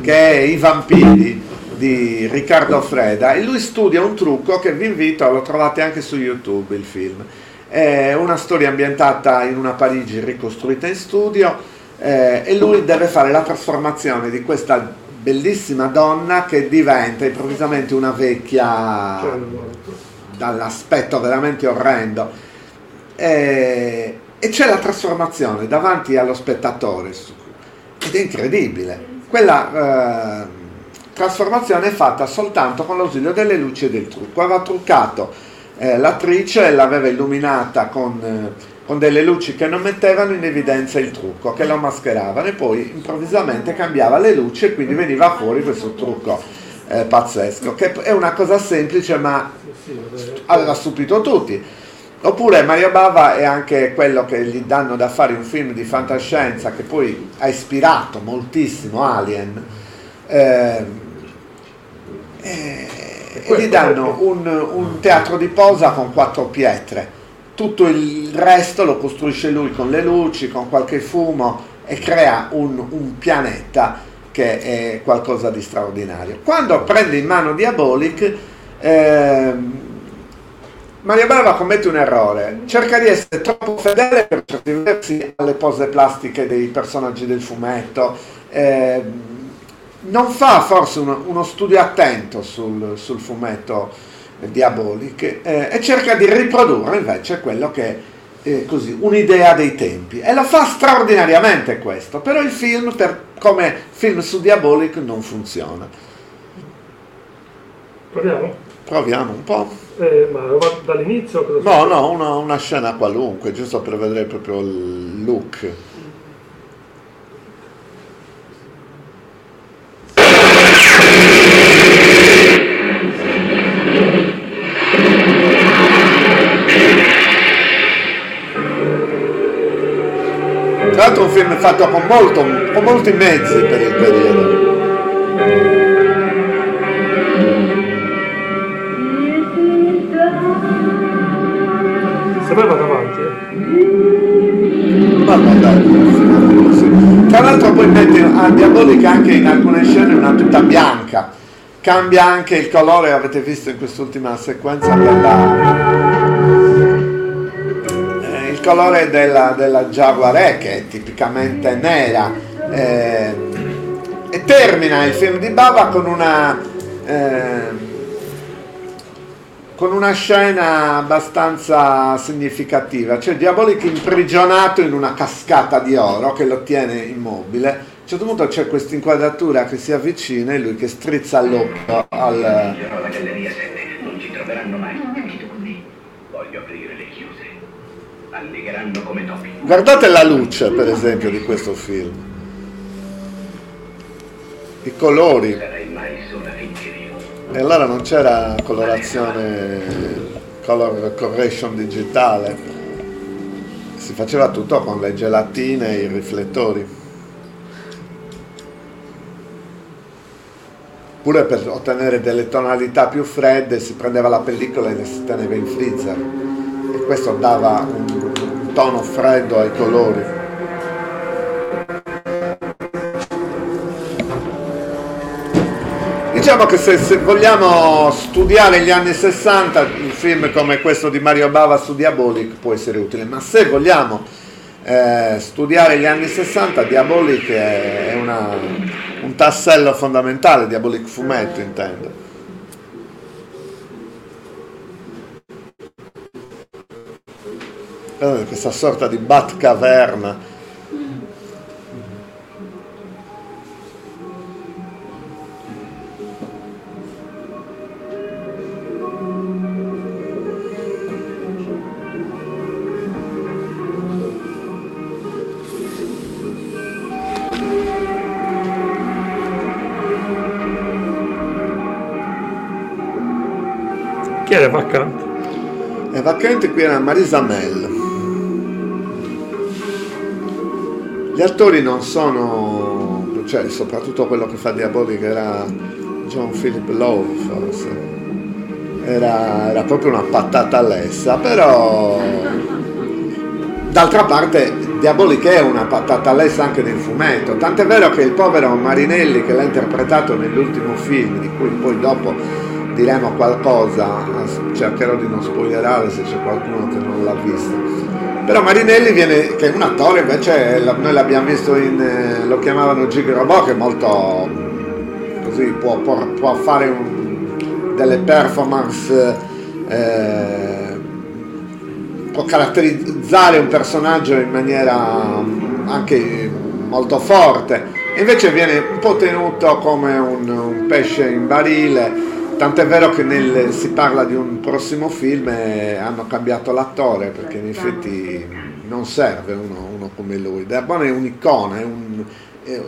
che è I vampiri di Riccardo Freda, e lui studia un trucco che vi invito, lo trovate anche su YouTube il film. È una storia ambientata in una Parigi ricostruita in studio eh, e lui deve fare la trasformazione di questa bellissima donna che diventa improvvisamente una vecchia dall'aspetto veramente orrendo. E, e c'è la trasformazione davanti allo spettatore ed è incredibile quella eh, trasformazione è fatta soltanto con l'ausilio delle luci e del trucco aveva truccato eh, l'attrice l'aveva illuminata con eh, con delle luci che non mettevano in evidenza il trucco, che lo mascheravano e poi improvvisamente cambiava le luci e quindi veniva fuori questo trucco eh, pazzesco, che è una cosa semplice ma aveva stupito tutti. Oppure Mario Bava è anche quello che gli danno da fare un film di fantascienza che poi ha ispirato moltissimo Alien. Eh, e, e gli danno un, un teatro di posa con quattro pietre tutto il resto lo costruisce lui con le luci, con qualche fumo e crea un, un pianeta che è qualcosa di straordinario. Quando prende in mano Diabolic, eh, Mario Bava commette un errore, cerca di essere troppo fedele per certi versi alle pose plastiche dei personaggi del fumetto, eh, non fa forse uno, uno studio attento sul, sul fumetto diaboliche eh, e cerca di riprodurre invece quello che è eh, così, un'idea dei tempi. E lo fa straordinariamente questo però il film per, come film su Diabolic non funziona. Proviamo? Proviamo un po' eh, ma dall'inizio? no no una, una scena qualunque giusto per vedere proprio il look Tra l'altro un film fatto con, molto, con molti mezzi per il periodo. Poi vado avanti. Vabbè dai, Tra l'altro poi mette a Diabolica anche in alcune scene una tuta bianca. Cambia anche il colore, avete visto in quest'ultima sequenza della colore della, della Jaguar che è tipicamente nera eh, e termina il film di Bava con una eh, con una scena abbastanza significativa cioè Diabolic imprigionato in una cascata di oro che lo tiene immobile a un certo punto c'è questa inquadratura che si avvicina e lui che strizza l'occhio al... Non ci troveranno mai. Voglio aprire le chiuse allegheranno come topi. Guardate la luce, per esempio, di questo film. I colori. E allora non c'era colorazione, color correction digitale. Si faceva tutto con le gelatine e i riflettori. Pure per ottenere delle tonalità più fredde si prendeva la pellicola e le si teneva in freezer e questo dava un tono freddo ai colori. Diciamo che se, se, vogliamo studiare gli anni 60, un film come questo di Mario Bava su Diabolic può essere utile, ma se vogliamo eh, studiare gli anni 60, Diabolic è, una, un tassello fondamentale, Diabolic fumetto intendo. eh, questa sorta di Batcaverna. Chi era vacante? È vacante qui era Marisa Mell. Gli attori non sono, cioè soprattutto quello che fa Diabolic era John Philip Lowe forse. era, era proprio una patata lessa, però d'altra parte Diabolic è una patata lessa anche nel fumetto, tant'è vero che il povero Marinelli che l'ha interpretato nell'ultimo film, di cui poi dopo diremo qualcosa, cercherò di non spoilerare se c'è qualcuno che non l'ha visto. Però Marinelli viene, che è un attore invece, noi l'abbiamo visto in, eh, lo chiamavano Gig Robot, che è molto così, può, può, può fare un, delle performance, eh, può caratterizzare un personaggio in maniera anche molto forte. Invece viene un po' tenuto come un, un pesce in barile Tant'è vero che nel, si parla di un prossimo film e hanno cambiato l'attore perché in effetti non serve uno, uno come lui. Derbon è un'icona, è, un, è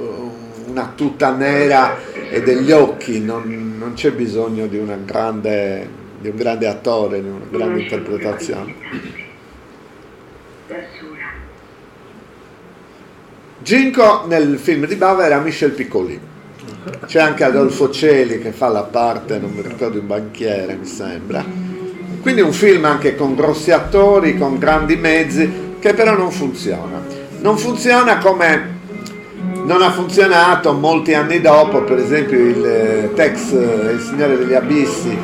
una tuta nera e degli occhi, non, non c'è bisogno di, grande, di, un grande attore, di una grande interpretazione. Ginko nel film di Bava era Michel Piccoli c'è anche Adolfo Celi che fa la parte, non mi ricordo, di un banchiere mi sembra. Quindi un film anche con grossi attori, con grandi mezzi, che però non funziona. Non funziona come non ha funzionato molti anni dopo, per esempio il eh, Tex, eh, Il Signore degli Abissi,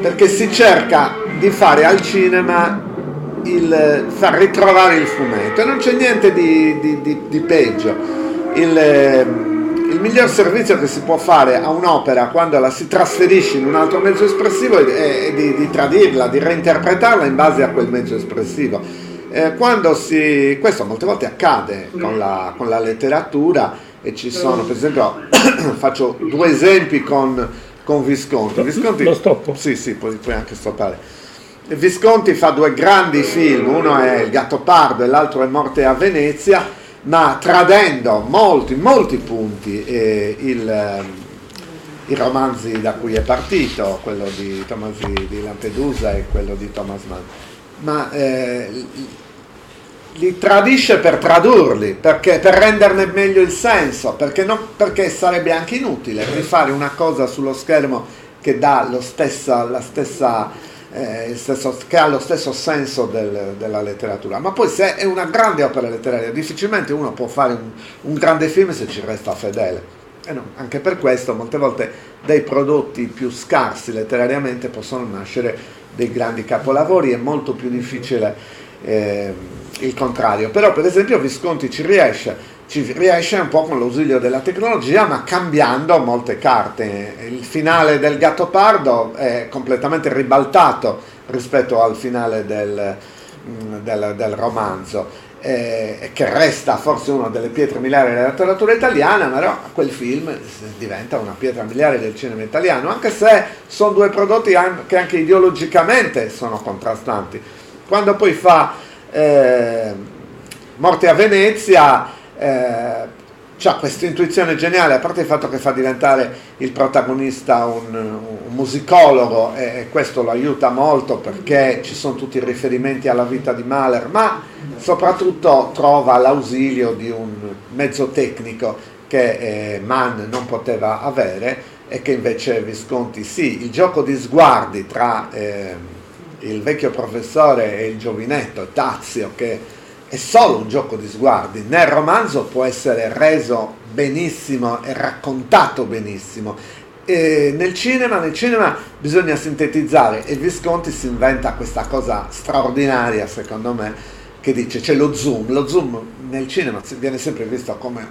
perché si cerca di fare al cinema il eh, far ritrovare il fumetto e non c'è niente di, di, di, di peggio. Il, miglior servizio che si può fare a un'opera quando la si trasferisce in un altro mezzo espressivo è, è di, di, tradirla, di reinterpretarla in base a quel mezzo espressivo. Eh, quando si, questo molte volte accade con la, con la letteratura e ci sono, per esempio, faccio due esempi con, con Visconti. Visconti. Lo stoppo? Sì, sì, puoi, puoi anche stoppare. Visconti fa due grandi film, uno è Il gatto pardo e l'altro è Morte a Venezia ma tradendo molti, molti punti eh, il, i romanzi da cui è partito, quello di Tomasi di Lampedusa e quello di Thomas Mann, ma eh, li tradisce per tradurli, perché, per renderne meglio il senso, perché, non, perché sarebbe anche inutile rifare una cosa sullo schermo che dà stessa, la stessa eh, stesso, che ha lo stesso senso del, della letteratura. Ma poi se è una grande opera letteraria, difficilmente uno può fare un, un grande film se ci resta fedele. No, anche per questo molte volte dai prodotti più scarsi letterariamente possono nascere dei grandi capolavori, è molto più difficile eh, il contrario. Però per esempio Visconti ci riesce ci riesce un po' con l'ausilio della tecnologia, ma cambiando molte carte. Il finale del Gatto Pardo è completamente ribaltato rispetto al finale del, mm, del, del romanzo, eh, che resta forse una delle pietre miliari della letteratura italiana, però quel film diventa una pietra miliare del cinema italiano, anche se sono due prodotti che anche ideologicamente sono contrastanti. Quando poi fa eh, Morte a Venezia, eh, ha questa intuizione geniale, a parte il fatto che fa diventare il protagonista un, un musicologo e, e, questo lo aiuta molto perché ci sono tutti i riferimenti alla vita di Mahler, ma soprattutto trova l'ausilio di un mezzo tecnico che eh, Mann non poteva avere e che invece Visconti sì, il gioco di sguardi tra eh, il vecchio professore e il giovinetto Tazio che è solo un gioco di sguardi, nel romanzo può essere reso benissimo e raccontato benissimo. E nel, cinema, nel cinema bisogna sintetizzare e Visconti si inventa questa cosa straordinaria secondo me che dice c'è lo zoom, lo zoom nel cinema viene sempre visto come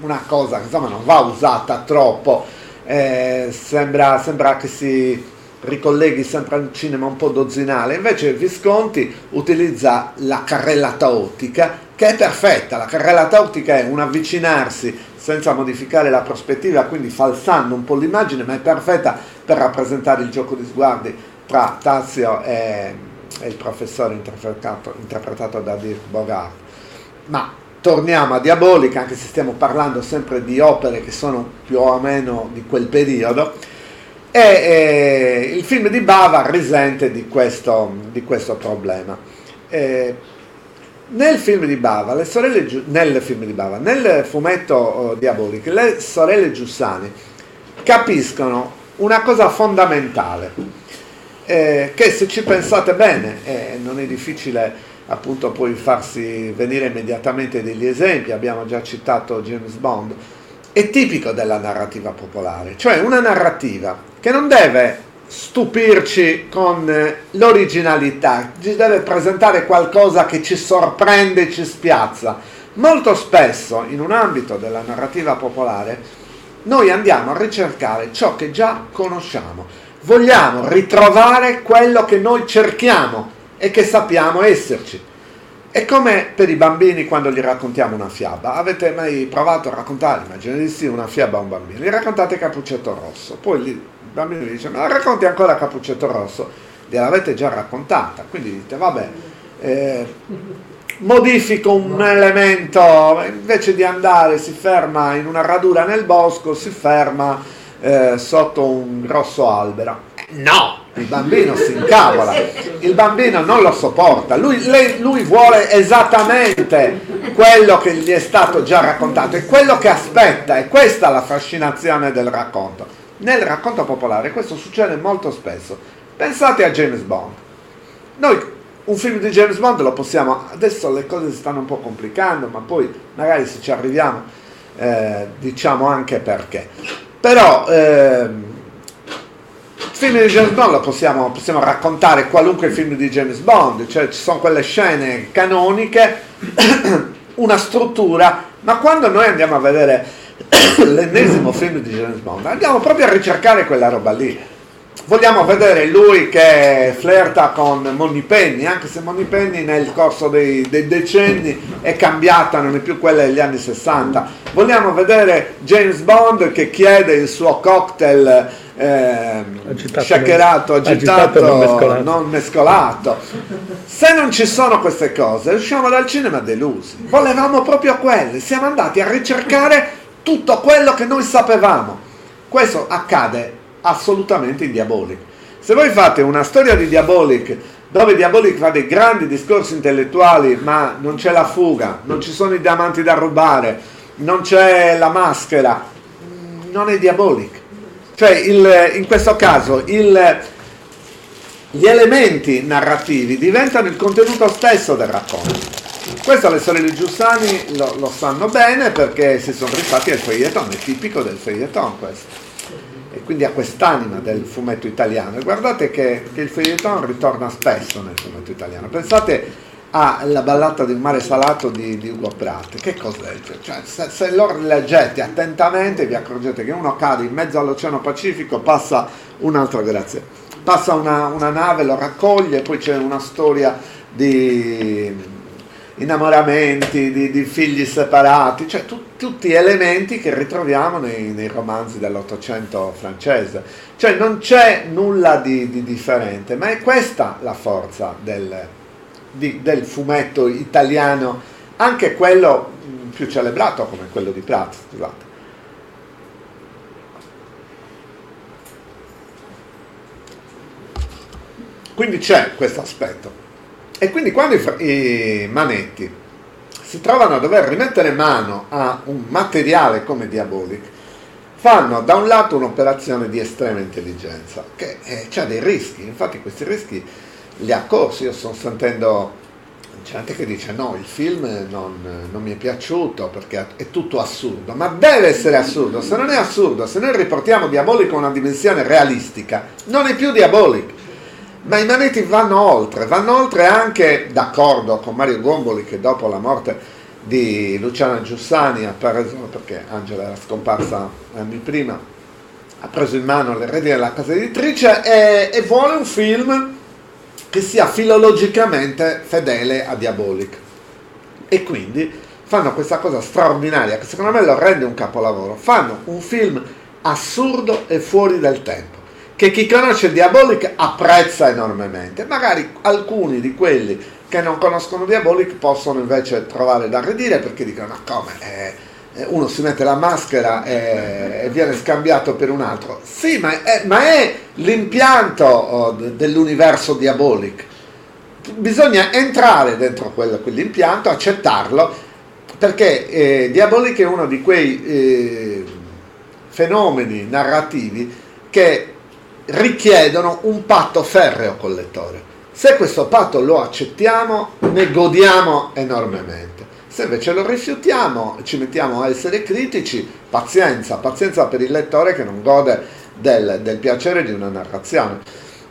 una cosa che insomma non va usata troppo, eh, sembra, sembra che si ricolleghi sempre al cinema un po' dozzinale, invece Visconti utilizza la carrellata ottica che è perfetta, la carrellata ottica è un avvicinarsi senza modificare la prospettiva, quindi falsando un po' l'immagine, ma è perfetta per rappresentare il gioco di sguardi tra Tazio e, e il professore interpretato, interpretato da Dirk Bogart. Ma torniamo a Diabolica, anche se stiamo parlando sempre di opere che sono più o meno di quel periodo, e eh, il film di Bava risente di questo, di questo problema. Eh, nel film di Bava, le sorelle, nel film di Bava, nel fumetto oh, Diabolic, le sorelle Giussani capiscono una cosa fondamentale. eh, che se ci pensate bene, eh, non è difficile appunto poi farsi venire immediatamente degli esempi, abbiamo già citato James Bond, è tipico della narrativa popolare, cioè una narrativa che non deve stupirci con l'originalità, ci deve presentare qualcosa che ci sorprende ci spiazza. Molto spesso in un ambito della narrativa popolare noi andiamo a ricercare ciò che già conosciamo, vogliamo ritrovare quello che noi cerchiamo e che sappiamo esserci. È come per i bambini quando gli raccontiamo una fiaba. Avete mai provato a raccontare, immagino di sì, una fiaba a un bambino? Gli raccontate Capuccetto Rosso, poi il bambino gli dice, ma racconti ancora Capuccetto Rosso? Gliel'avete già raccontata, quindi dite, vabbè, eh, modifico un elemento, invece di andare si ferma in una radura nel bosco, si ferma eh, sotto un grosso albero. No, il bambino si incavola, il bambino non lo sopporta, lui, lei, lui vuole esattamente quello che gli è stato già raccontato, è quello che aspetta, e questa è la fascinazione del racconto. Nel racconto popolare questo succede molto spesso. Pensate a James Bond. Noi un film di James Bond lo possiamo, adesso le cose si stanno un po' complicando, ma poi magari se ci arriviamo eh, diciamo anche perché. Però eh, il film di James Bond lo possiamo, possiamo raccontare qualunque film di James Bond, cioè ci sono quelle scene canoniche, una struttura, ma quando noi andiamo a vedere l'ennesimo film di James Bond, andiamo proprio a ricercare quella roba lì vogliamo vedere lui che flirta con Money Penny, anche se Money Penny nel corso dei, dei, decenni è cambiata, non è più quella degli anni 60. Vogliamo vedere James Bond che chiede il suo cocktail eh, agitato, shakerato, agitato, agitato non, mescolato. non mescolato. Se non ci sono queste cose, usciamo dal cinema delusi. Volevamo proprio quelle, siamo andati a ricercare tutto quello che noi sapevamo. Questo accade assolutamente in Diabolic. Se voi fate una storia di Diabolic dove Diabolic fa dei grandi discorsi intellettuali, ma non c'è la fuga, non ci sono i diamanti da rubare, non c'è la maschera, non è Diabolic. Cioè, il, in questo caso, il, gli elementi narrativi diventano il contenuto stesso del racconto. Questo le sorelle Giussani lo, lo sanno bene perché si sono rifatti al feuilleton, è tipico del feuilleton questo e quindi ha quest'anima del fumetto italiano. E guardate che, che il feuilleton ritorna spesso nel fumetto italiano. Pensate alla ballata del mare salato di, di Ugo Pratt. Che cos'è? Cioè, se, se, lo leggete attentamente vi accorgete che uno cade in mezzo all'Oceano Pacifico, passa un altro, grazie, passa una, una nave, lo raccoglie, poi c'è una storia di innamoramenti, di, di figli separati, cioè tu, tutti elementi che ritroviamo nei, nei romanzi dell'Ottocento francese. Cioè non c'è nulla di, di, differente, ma è questa la forza del, di, del fumetto italiano, anche quello mm, più celebrato come quello di Pratt, scusate. Quindi c'è questo aspetto. E quindi quando i, i manetti si trovano a dover rimettere mano a un materiale come Diabolic, fanno da un lato un'operazione di estrema intelligenza, che eh, ha dei rischi, infatti questi rischi li ha corsi, io sto sentendo gente che dice no, il film non, non, mi è piaciuto perché è tutto assurdo, ma deve essere assurdo, se non è assurdo, se noi riportiamo Diabolic a una dimensione realistica, non è più Diabolic, ma i manetti vanno oltre, vanno oltre anche, d'accordo con Mario Gomboli che dopo la morte di Luciana Giussani ha preso, perché Angela era scomparsa anni prima, ha preso in mano le redini della casa editrice e, e vuole un film che sia filologicamente fedele a Diabolic. E quindi fanno questa cosa straordinaria che secondo me lo rende un capolavoro. Fanno un film assurdo e fuori del tempo che chi conosce Diabolic apprezza enormemente. Magari alcuni di quelli che non conoscono Diabolic possono invece trovare da ridire perché dicono ma come? Eh, uno si mette la maschera e, e, viene scambiato per un altro. Sì, ma è, ma è l'impianto oh, dell'universo Diabolic. Bisogna entrare dentro quello, quell'impianto, accettarlo, perché eh, Diabolic è uno di quei eh, fenomeni narrativi che richiedono un patto ferreo col lettore. Se questo patto lo accettiamo, ne godiamo enormemente. Se invece lo rifiutiamo, ci mettiamo a essere critici, pazienza, pazienza per il lettore che non gode del, del piacere di una narrazione,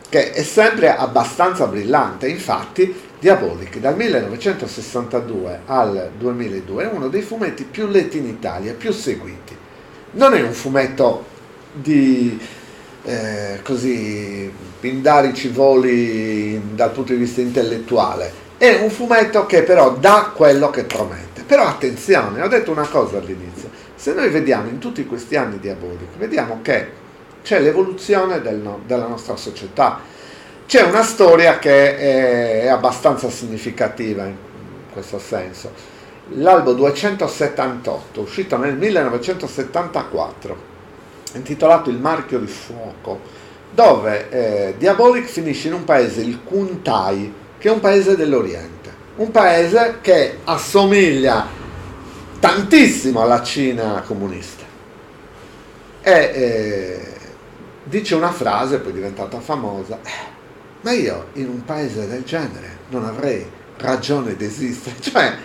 che è sempre abbastanza brillante. Infatti, Diabolic dal 1962 al 2002 è uno dei fumetti più letti in Italia, più seguiti. Non è un fumetto di eh, così pindarici voli dal punto di vista intellettuale, è un fumetto che però dà quello che promette. Però attenzione, ho detto una cosa all'inizio, se noi vediamo in tutti questi anni Diabolic, vediamo che c'è l'evoluzione del no, della nostra società, c'è una storia che è, è abbastanza significativa in questo senso. L'albo 278, uscito nel 1974, intitolato Il marchio di fuoco, dove eh, Diabolic finisce in un paese, il Kuntai, che è un paese dell'Oriente, un paese che assomiglia tantissimo alla Cina comunista. E eh, dice una frase, poi diventata famosa, eh, ma io in un paese del genere non avrei ragione di esistere. Cioè,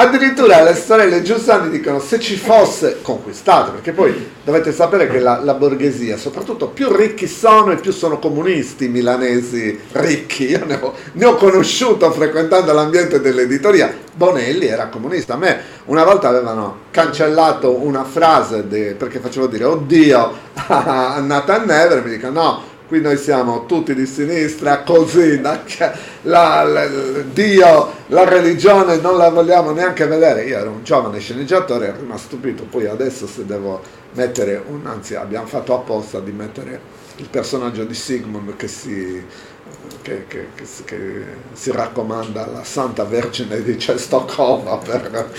addirittura le sorelle Giussani dicono se ci fosse conquistato, perché poi dovete sapere che la, la, borghesia, soprattutto più ricchi sono e più sono comunisti milanesi ricchi. Io ne ho, ne ho conosciuto frequentando l'ambiente dell'editoria. Bonelli era comunista. A me una volta avevano cancellato una frase de, perché facevo dire oddio a Nathan Never, mi dicono no qui noi siamo tutti di sinistra, così, la, la, la, Dio, la religione non la vogliamo neanche vedere. Io ero un giovane sceneggiatore, ero rimasto stupito, poi adesso se devo mettere un, anzi abbiamo fatto apposta di mettere il personaggio di Sigmund che si, che, che, che, che si raccomanda alla Santa Vergine di Cestokova per,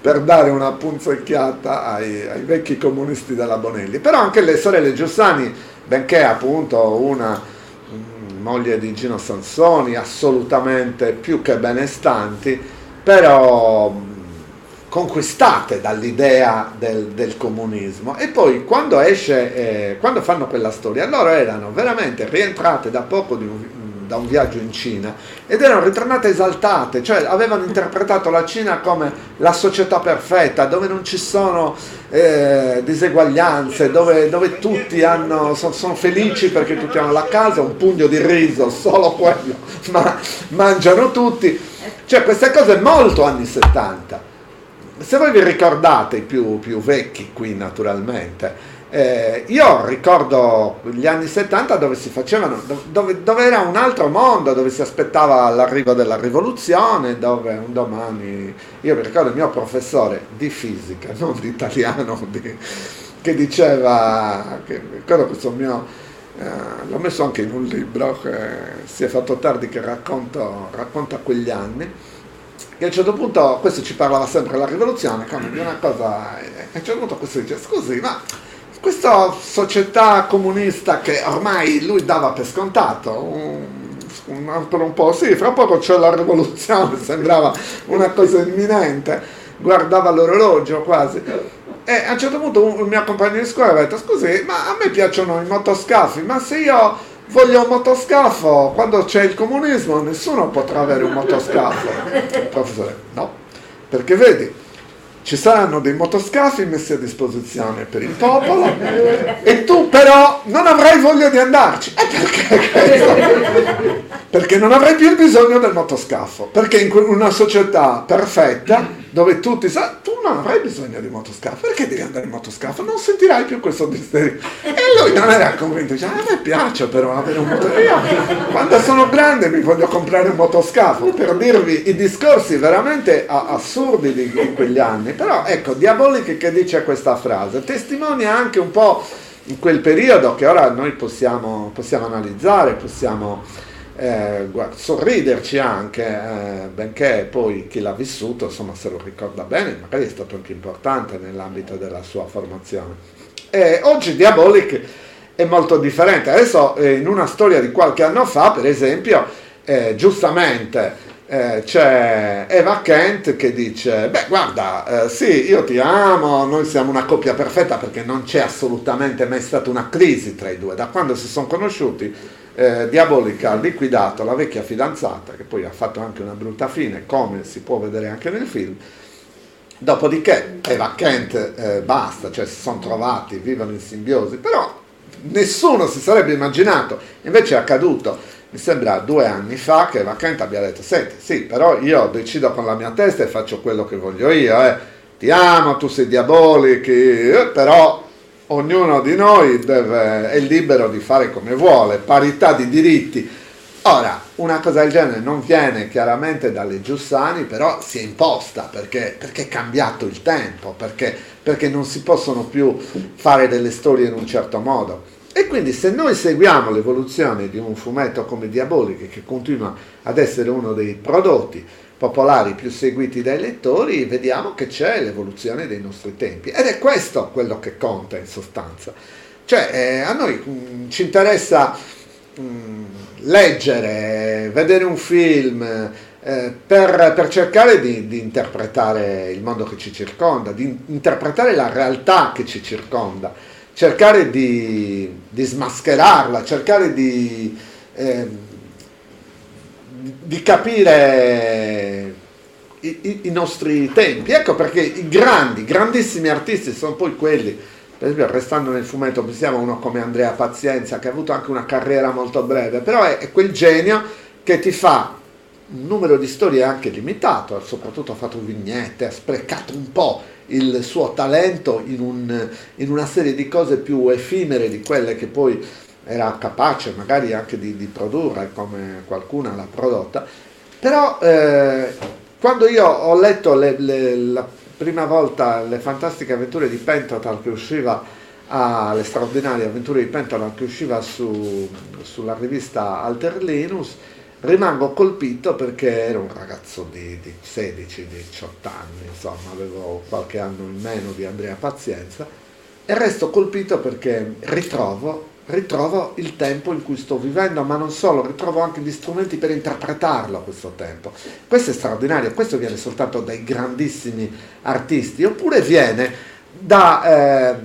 per dare una punzecchiata ai, ai vecchi comunisti della Bonelli. Però anche le sorelle Giussani benché appunto una mm, moglie di Gino Sansoni, assolutamente più che benestanti, però mm, conquistate dall'idea del, del, comunismo. E poi quando esce, eh, quando fanno quella storia, loro erano veramente rientrate da poco di un, da un viaggio in Cina ed erano ritornate esaltate, cioè avevano interpretato la Cina come la società perfetta, dove non ci sono eh, diseguaglianze, dove, dove tutti hanno, sono, sono, felici perché tutti hanno la casa, un pugno di riso, solo quello, ma mangiano tutti. Cioè queste cose molto anni 70. Se voi vi ricordate, i più, più vecchi qui naturalmente, eh, io ricordo gli anni 70 dove si facevano, dove, dove, era un altro mondo, dove si aspettava l'arrivo della rivoluzione, dove un domani, io mi ricordo il mio professore di fisica, non di italiano, di, che diceva, che, ricordo questo mio, eh, l'ho messo anche in un libro che si è fatto tardi che racconto, racconta quegli anni, che a un certo punto, questo ci parlava sempre della rivoluzione, come di una cosa, e a un certo punto questo dice, scusi, ma questa società comunista che ormai lui dava per scontato, un, un, per un po', sì, fra poco c'è la rivoluzione, sembrava una cosa imminente, guardava l'orologio quasi. E a un certo punto un, mio compagno di scuola ha detto, scusi, ma a me piacciono i motoscafi, ma se io voglio un motoscafo, quando c'è il comunismo nessuno potrà avere un motoscafo. Professore, no, perché vedi, ci saranno dei motoscafi messi a disposizione per il popolo e tu però non avrai voglia di andarci. E perché Perché non avrai più il bisogno del motoscafo, perché in una società perfetta dove tutti sanno, tu non avrai bisogno di motoscafo, perché devi andare in motoscafo? Non sentirai più questo desiderio. E lui non era convinto, dice, a me piace però avere un motoscafo. Quando sono grande mi voglio comprare un motoscafo, per dirvi i discorsi veramente assurdi di, di quegli anni. Però ecco, Diabolic che dice questa frase, testimonia anche un po' in quel periodo che ora noi possiamo, possiamo analizzare, possiamo eh, guarda, sorriderci anche, eh, benché poi chi l'ha vissuto insomma se lo ricorda bene, magari è stato anche importante nell'ambito della sua formazione. E oggi Diabolic è molto differente. Adesso eh, in una storia di qualche anno fa, per esempio, eh, giustamente eh, c'è Eva Kent che dice, beh guarda, eh, sì, io ti amo, noi siamo una coppia perfetta perché non c'è assolutamente mai stata una crisi tra i due, da quando si sono conosciuti eh, Diabolica ha liquidato la vecchia fidanzata, che poi ha fatto anche una brutta fine, come si può vedere anche nel film, dopodiché Eva Kent eh, basta, cioè si sono trovati, vivono in simbiosi, però nessuno si sarebbe immaginato, invece è accaduto mi sembra due anni fa che Vacant abbia detto, senti, sì, però io decido con la mia testa e faccio quello che voglio io, eh. ti amo, tu sei diabolico, eh, però ognuno di noi deve, è libero di fare come vuole, parità di diritti. Ora, una cosa del genere non viene chiaramente dalle Giussani, però si è imposta perché, perché è cambiato il tempo, perché, perché non si possono più fare delle storie in un certo modo. E quindi se noi seguiamo l'evoluzione di un fumetto come Diaboliche, che continua ad essere uno dei prodotti popolari più seguiti dai lettori, vediamo che c'è l'evoluzione dei nostri tempi. Ed è questo quello che conta in sostanza. Cioè, eh, a noi mh, mm, ci interessa mh, mm, leggere, vedere un film, eh, per, per, cercare di, di, interpretare il mondo che ci circonda, di interpretare la realtà che ci circonda cercare di, di smascherarla, cercare di, eh, di capire i, i, nostri tempi. Ecco perché i grandi, grandissimi artisti sono poi quelli, per esempio restando nel fumetto, pensiamo a uno come Andrea Pazienza che ha avuto anche una carriera molto breve, però è, è quel genio che ti fa un numero di storie anche limitato, soprattutto ha fatto vignette, ha sprecato un po' il suo talento in, un, in, una serie di cose più effimere di quelle che poi era capace magari anche di, di produrre come qualcuna l'ha prodotta. Però eh, quando io ho letto le, le, la prima volta le fantastiche avventure di Pentotal che usciva a, le straordinarie avventure di Pentotal che usciva su, sulla rivista Alter Linus, rimango colpito perché ero un ragazzo di, di 16-18 anni, insomma avevo qualche anno in meno di Andrea Pazienza e resto colpito perché ritrovo, ritrovo il tempo in cui sto vivendo, ma non solo, ritrovo anche gli strumenti per interpretarlo questo tempo. Questo è straordinario, questo viene soltanto dai grandissimi artisti, oppure viene da eh,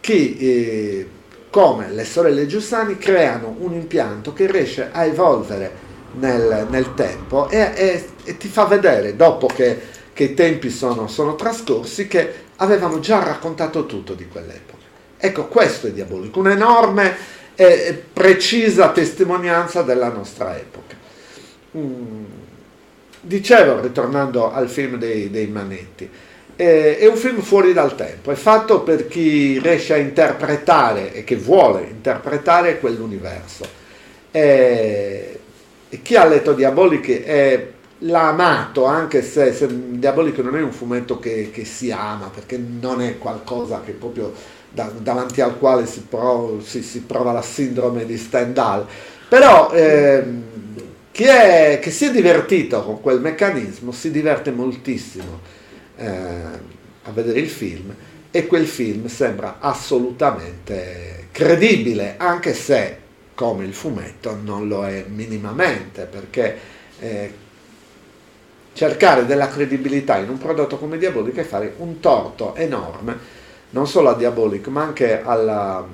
chi... Eh, come le sorelle Giussani creano un impianto che riesce a evolvere nel, nel tempo e, e, e, ti fa vedere, dopo che, che i tempi sono, sono, trascorsi, che avevano già raccontato tutto di quell'epoca. Ecco, questo è diabolico, un'enorme e precisa testimonianza della nostra epoca. Mm. Dicevo, ritornando al film dei, dei Manetti, è un film fuori dal tempo, è fatto per chi riesce a interpretare e che vuole interpretare quell'universo. E e chi ha letto Diabolic è, l'ha amato, anche se, se Diabolic non è un fumetto che, che, si ama, perché non è qualcosa che proprio da, davanti al quale si, prov, si, si, prova la sindrome di Stendhal. Però eh, chi, è, chi, si è divertito con quel meccanismo si diverte moltissimo eh, a vedere il film e quel film sembra assolutamente credibile, anche se come il fumetto non lo è minimamente, perché eh, cercare della credibilità in un prodotto come Diabolic è fare un torto enorme, non solo a Diabolic, ma anche alla,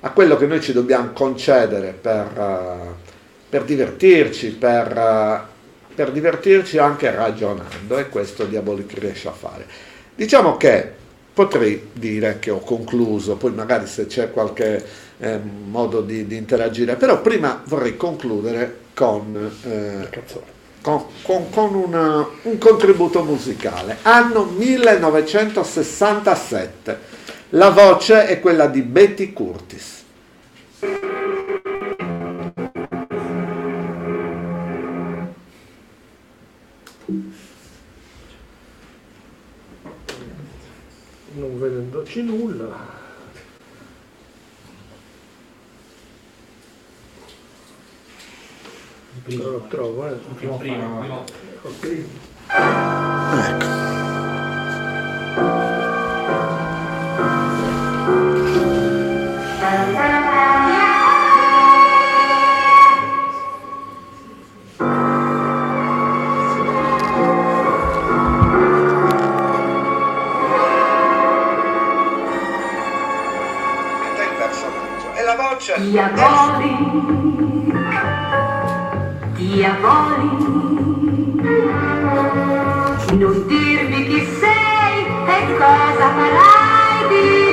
a quello che noi ci dobbiamo concedere per, uh, per divertirci, per, uh, per divertirci anche ragionando, e questo Diabolic riesce a fare. Diciamo che potrei dire che ho concluso, poi magari se c'è qualche eh, modo di, di, interagire, però prima vorrei concludere con, eh, con, con, con una, un contributo musicale. Anno 1967, la voce è quella di Betty Curtis. non vedendoci nulla primo, lo trovo, eh. primo, primo, primo. Okay. Ecco. Gli accordi Diabolic, diabolic, non dirmi chi sei e cosa farai di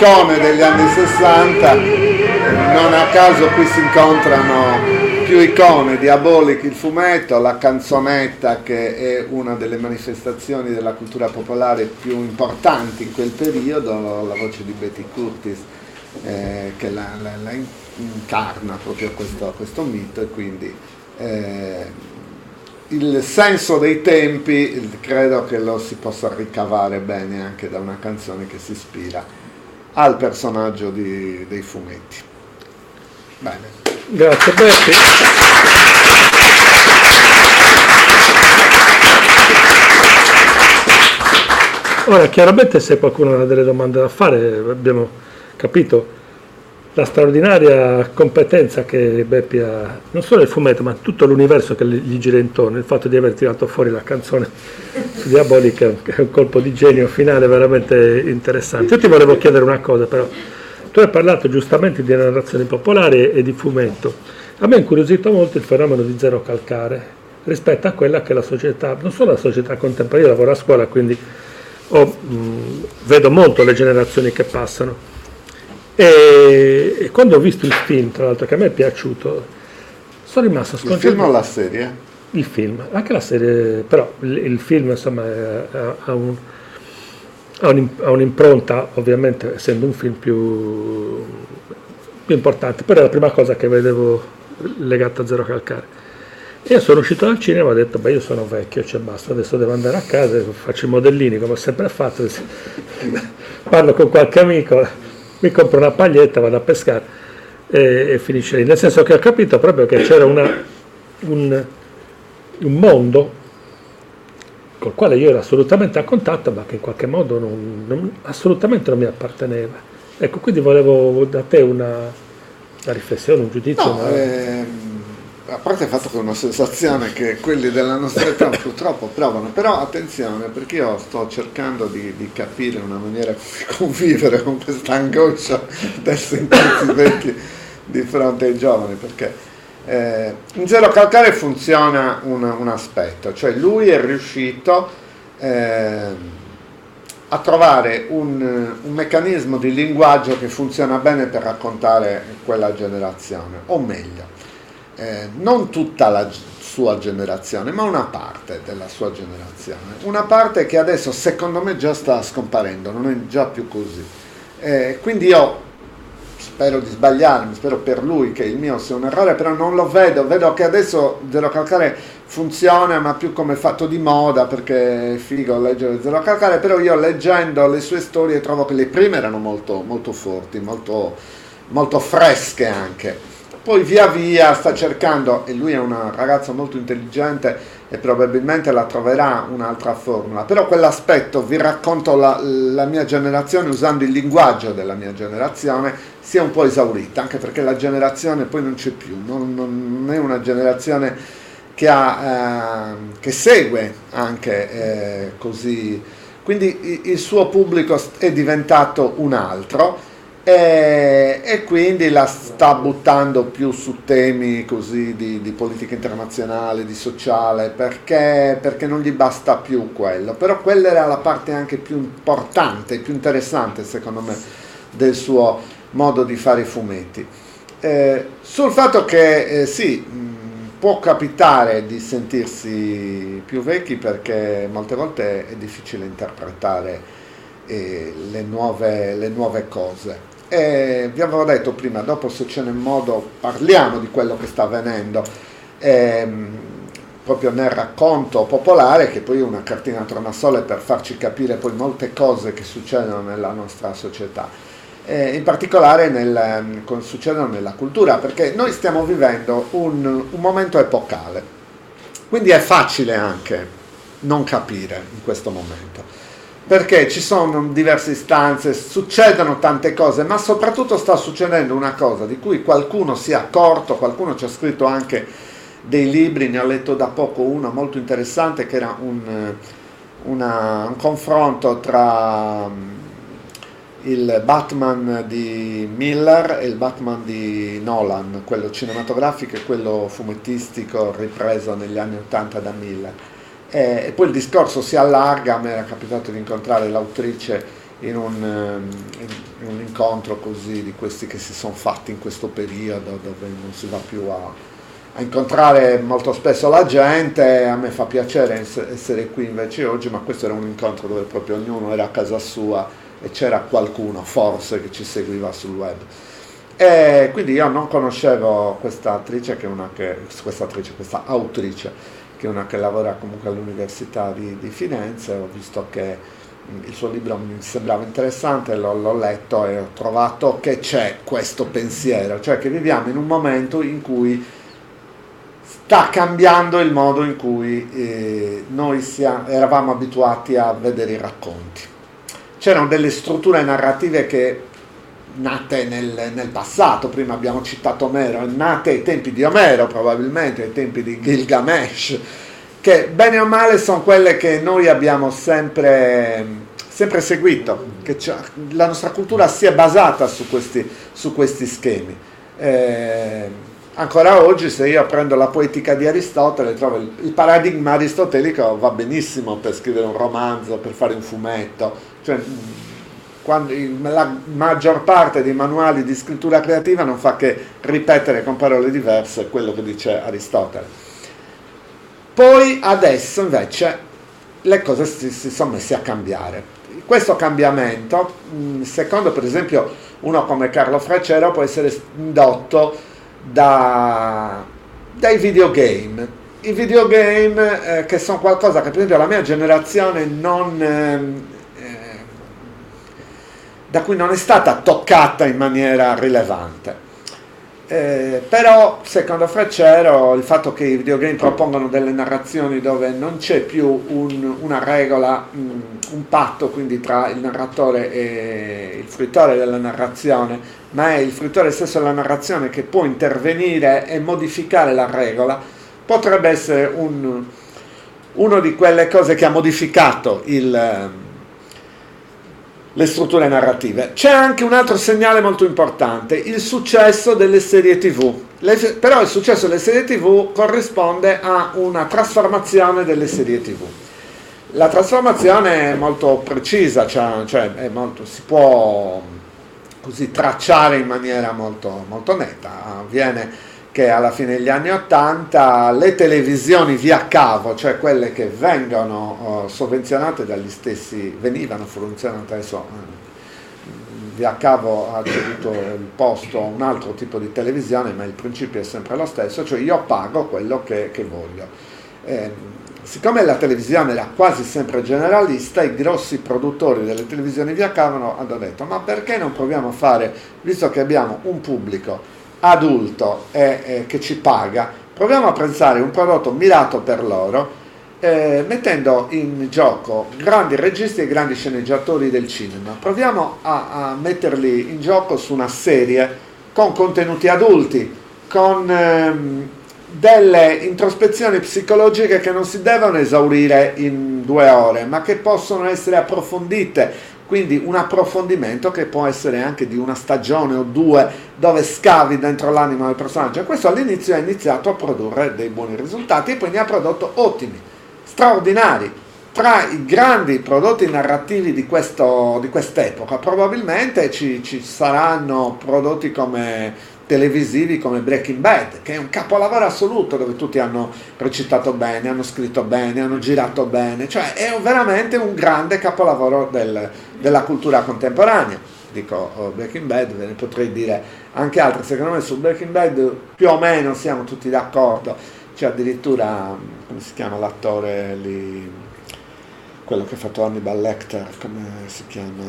icone degli anni 60, non a caso qui si incontrano più icone, Diabolic il fumetto, la canzonetta che è una delle manifestazioni della cultura popolare più importanti in quel periodo, la voce di Betty Curtis eh, che la, la- la incarna proprio questo, questo mito e quindi eh, il senso dei tempi credo che lo si possa ricavare bene anche da una canzone che si ispira al personaggio di- dei fumetti. Bene. Grazie Betty. Ora, chiaramente se qualcuno ha delle domande da fare, abbiamo capito la straordinaria competenza che Beppi ha, non solo nel fumetto, ma tutto l'universo che gli gira intorno, il fatto di aver tirato fuori la canzone diabolica, che è un colpo di genio finale veramente interessante. Io ti volevo chiedere una cosa però, tu hai parlato giustamente di narrazioni popolari e di fumetto, a me ha incuriosito molto il fenomeno di zero calcare rispetto a quella che la società, non solo la società contemporanea, io lavoro a scuola quindi ho, mh, vedo molto le generazioni che passano e, e quando ho visto il film, tra l'altro che a me è piaciuto, sono rimasto Il sconcertato. film o la serie? Il film, anche la serie, però il, il film insomma ha, un- ha un'im- ha un'impronta, ovviamente essendo un film più, più importante, però è la prima cosa che vedevo legata a Zero Calcare. E io sono uscito dal cinema e ho detto, beh io sono vecchio, cioè basta, adesso devo andare a casa, faccio i modellini come ho sempre fatto, parlo con qualche amico, mi compro una paglietta, vado a pescare e, e finisce lì. Nel senso che ho capito proprio che c'era una, un, un mondo col quale io ero assolutamente a contatto, ma che in qualche modo non- non- assolutamente non mi apparteneva. Ecco, quindi volevo da te una, una riflessione, un giudizio. No, una- ehm, a parte il fatto che è una sensazione che quelli della nostra età purtroppo provano, però attenzione perché io sto cercando di, di capire una maniera di convivere con questa angoscia del sentirsi vecchi di fronte ai giovani, perché eh, in Zero Calcare funziona un, un aspetto, cioè lui è riuscito ehm, a trovare un, un, meccanismo di linguaggio che funziona bene per raccontare quella generazione, o meglio, eh, non tutta la sua generazione, ma una parte della sua generazione, una parte che adesso secondo me già sta scomparendo, non è già più così. Eh, quindi io spero di sbagliarmi, spero per lui che il mio sia un errore, però non lo vedo, vedo che adesso Zero Calcare funziona ma più come fatto di moda perché è figo leggere Zero Calcare, però io leggendo le sue storie trovo che le prime erano molto, molto forti, molto, molto fresche anche poi via via sta cercando, e lui è un ragazzo molto intelligente e probabilmente la troverà un'altra formula, però quell'aspetto, vi racconto la, la mia generazione usando il linguaggio della mia generazione, si è un po' esaurita, anche perché la generazione poi non c'è più, non, non è una generazione che, ha, eh, che segue anche eh, così, quindi il suo pubblico è diventato un altro e, e, quindi la sta buttando più su temi così di, di politica internazionale, di sociale, perché, perché, non gli basta più quello. Però quella era la parte anche più importante, più interessante secondo me del suo modo di fare i fumetti. Eh, sul fatto che eh, sì, può capitare di sentirsi più vecchi perché molte volte è difficile interpretare eh, le, nuove, le nuove cose e vi avevo detto prima, dopo se ce n'è modo parliamo di quello che sta avvenendo. Ehm, proprio nel racconto popolare, che poi è una cartina tornasole per farci capire poi molte cose che succedono nella nostra società. Eh, in particolare nel, ehm, succedono nella cultura, perché noi stiamo vivendo un, un momento epocale, quindi è facile anche non capire in questo momento perché ci sono diverse istanze, succedono tante cose, ma soprattutto sta succedendo una cosa di cui qualcuno si è accorto, qualcuno ci ha scritto anche dei libri, ne ho letto da poco uno molto interessante che era un, una, un confronto tra mm, il Batman di Miller e il Batman di Nolan, quello cinematografico e quello fumettistico ripreso negli anni 80 da Miller eh, poi il discorso si allarga, me era capitato di incontrare l'autrice in un, ehm, in un, incontro così di questi che si sono fatti in questo periodo dove non si va più a, a incontrare molto spesso la gente, a me fa piacere essere qui invece oggi, ma questo era un incontro dove proprio ognuno era a casa sua e c'era qualcuno forse che ci seguiva sul web. E quindi io non conoscevo questa attrice, che è una che, questa attrice, questa autrice che è una che lavora comunque all'Università di, di Firenze, ho visto che mm, il suo libro mi sembrava interessante, l'ho, l'ho, letto e ho trovato che c'è questo pensiero, cioè che viviamo in un momento in cui sta cambiando il modo in cui eh, noi siamo, eravamo abituati a vedere i racconti. C'erano delle strutture narrative che nate nel, nel, passato, prima abbiamo citato Omero, nate ai tempi di Omero probabilmente, ai tempi di Gilgamesh, che bene o male sono quelle che noi abbiamo sempre, sempre seguito, che la nostra cultura si è basata su questi, su questi schemi. Eh, ancora oggi se io prendo la poetica di Aristotele trovo il, il, paradigma aristotelico va benissimo per scrivere un romanzo, per fare un fumetto, cioè, quando la maggior parte dei manuali di scrittura creativa non fa che ripetere con parole diverse quello che dice Aristotele. Poi adesso invece le cose si, si sono messe a cambiare. Questo cambiamento, secondo per esempio uno come Carlo Fraccero, può essere indotto da, dai videogame. I videogame eh, che sono qualcosa che per esempio la mia generazione non... Eh, da cui non è stata toccata in maniera rilevante. Eh, però secondo Freccero il fatto che i videogame propongono delle narrazioni dove non c'è più un, una regola, un, un patto quindi tra il narratore e il fruitore della narrazione, ma è il fruitore stesso della narrazione che può intervenire e modificare la regola, potrebbe essere un, una di quelle cose che ha modificato il le strutture narrative. C'è anche un altro segnale molto importante, il successo delle serie tv. Le, però il successo delle serie tv corrisponde a una trasformazione delle serie tv. La trasformazione è molto precisa, cioè, cioè è molto, si può così tracciare in maniera molto, molto netta. Avviene che alla fine degli anni Ottanta le televisioni via cavo, cioè quelle che vengono uh, sovvenzionate dagli stessi, venivano sovvenzionate adesso uh, via cavo ha ceduto il posto a un altro tipo di televisione, ma il principio è sempre lo stesso, cioè io pago quello che, che voglio. Eh, siccome la televisione era quasi sempre generalista, i grossi produttori delle televisioni via cavo hanno detto ma perché non proviamo a fare, visto che abbiamo un pubblico adulto e, eh, che ci paga, proviamo a pensare un prodotto mirato per loro, eh, mettendo in gioco grandi registi e grandi sceneggiatori del cinema. Proviamo a, a metterli in gioco su una serie con contenuti adulti, con ehm, delle introspezioni psicologiche che non si devono esaurire in due ore, ma che possono essere approfondite quindi un approfondimento che può essere anche di una stagione o due dove scavi dentro l'anima del personaggio. E questo all'inizio ha iniziato a produrre dei buoni risultati e ne ha prodotto ottimi, straordinari. Tra i grandi prodotti narrativi di, questo, di quest'epoca probabilmente ci, ci saranno prodotti come televisivi come Breaking Bad, che è un capolavoro assoluto dove tutti hanno recitato bene, hanno scritto bene, hanno girato bene, cioè è veramente un grande capolavoro del, della cultura contemporanea. Dico oh, Breaking Bad, ve ne potrei dire anche altre, secondo me su Breaking Bad più o meno siamo tutti d'accordo, c'è addirittura, come si chiama l'attore lì, quello che ha fatto Hannibal Lecter, come si chiama?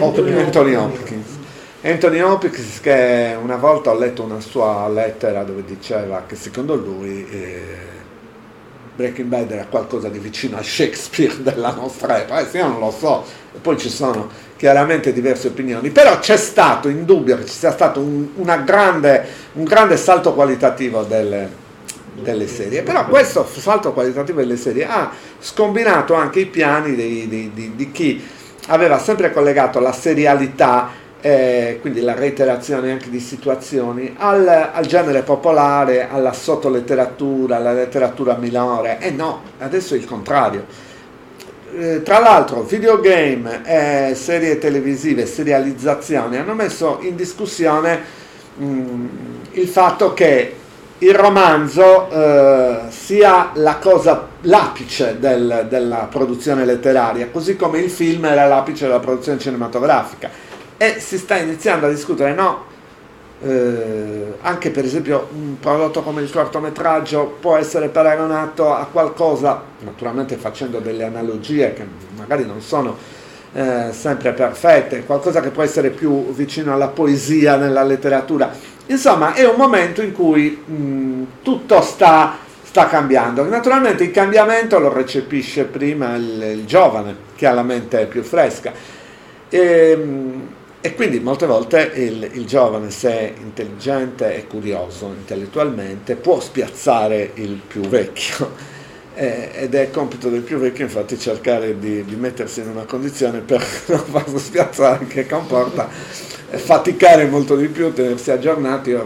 Anthony Hopkins Anthony Hopkins che una volta ho letto una sua lettera dove diceva che secondo lui eh, Breaking Bad era qualcosa di vicino a Shakespeare della nostra epoca, eh, io non lo so, e poi ci sono chiaramente diverse opinioni, però c'è stato indubbio che ci sia stato un, grande, un grande salto qualitativo delle, delle serie, però questo salto qualitativo delle serie ha scombinato anche i piani di, di, di, di chi aveva sempre collegato la serialità eh, quindi la reiterazione anche di situazioni, al, al, genere popolare, alla sottoletteratura, alla letteratura minore, e eh no, adesso è il contrario. Eh, tra l'altro videogame, serie televisive, serializzazioni hanno messo in discussione mh, mm, il fatto che il romanzo eh, sia la cosa, l'apice del, della produzione letteraria, così come il film era l'apice della produzione cinematografica e si sta iniziando a discutere, no, eh, anche per esempio un prodotto come il cortometraggio può essere paragonato a qualcosa, naturalmente facendo delle analogie che magari non sono eh, sempre perfette, qualcosa che può essere più vicino alla poesia nella letteratura. Insomma, è un momento in cui mh, tutto sta, sta, cambiando. Naturalmente il cambiamento lo recepisce prima il, il giovane, che ha la mente più fresca. E, ehm, e quindi molte volte il, il, giovane, se è intelligente e curioso intellettualmente, può spiazzare il più vecchio. Eh, ed è compito del più vecchio infatti cercare di, di mettersi in una condizione per non farlo spiazzare che comporta faticare molto di più, tenersi aggiornati. Io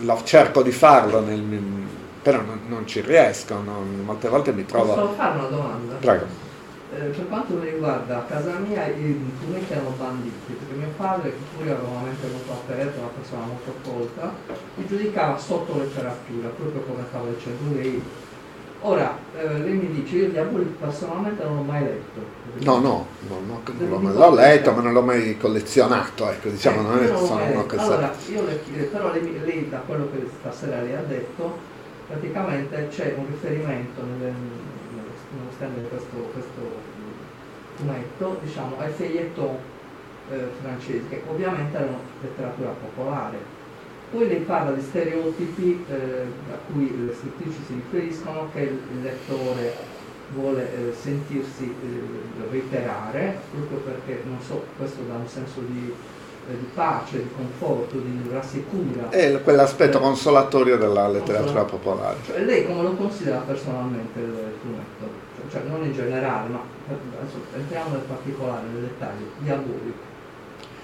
lo, cerco di farlo, nel, però non, non ci riesco, non, molte volte mi trovo... Posso fare una domanda? Prego. Eh, per quanto mi riguarda, a casa mia i fumetti erano banditi, perché mio padre, che pure aveva una mente molto aperta, una persona molto colta, li giudicava sotto letteratura, proprio come stava dicendo lei. Ora, eh, lei mi dice, io Diaboli personalmente non l'ho mai letto. No, no, no, no l'ho, l'ho letto, ma non l'ho mai collezionato, ecco, diciamo, non è sono uno che allora, sa. Io le, però lei, lei, da quello che stasera lei ha detto, praticamente c'è un riferimento nelle, nonostante questo, questo fumetto, diciamo, ai feuilleton eh, francesi, che ovviamente erano letteratura popolare. Poi lei parla di stereotipi eh, a cui le scrittrici si riferiscono, che il lettore vuole eh, sentirsi eh, reiterare, proprio perché, non so, questo dà un senso di eh, di pace, di conforto, di rassicura. È quell'aspetto consolatorio della letteratura popolare. Cioè, lei come lo considera personalmente il fumetto? Cioè, non in generale, ma adesso entriamo nel particolare, nel dettaglio, diabolico.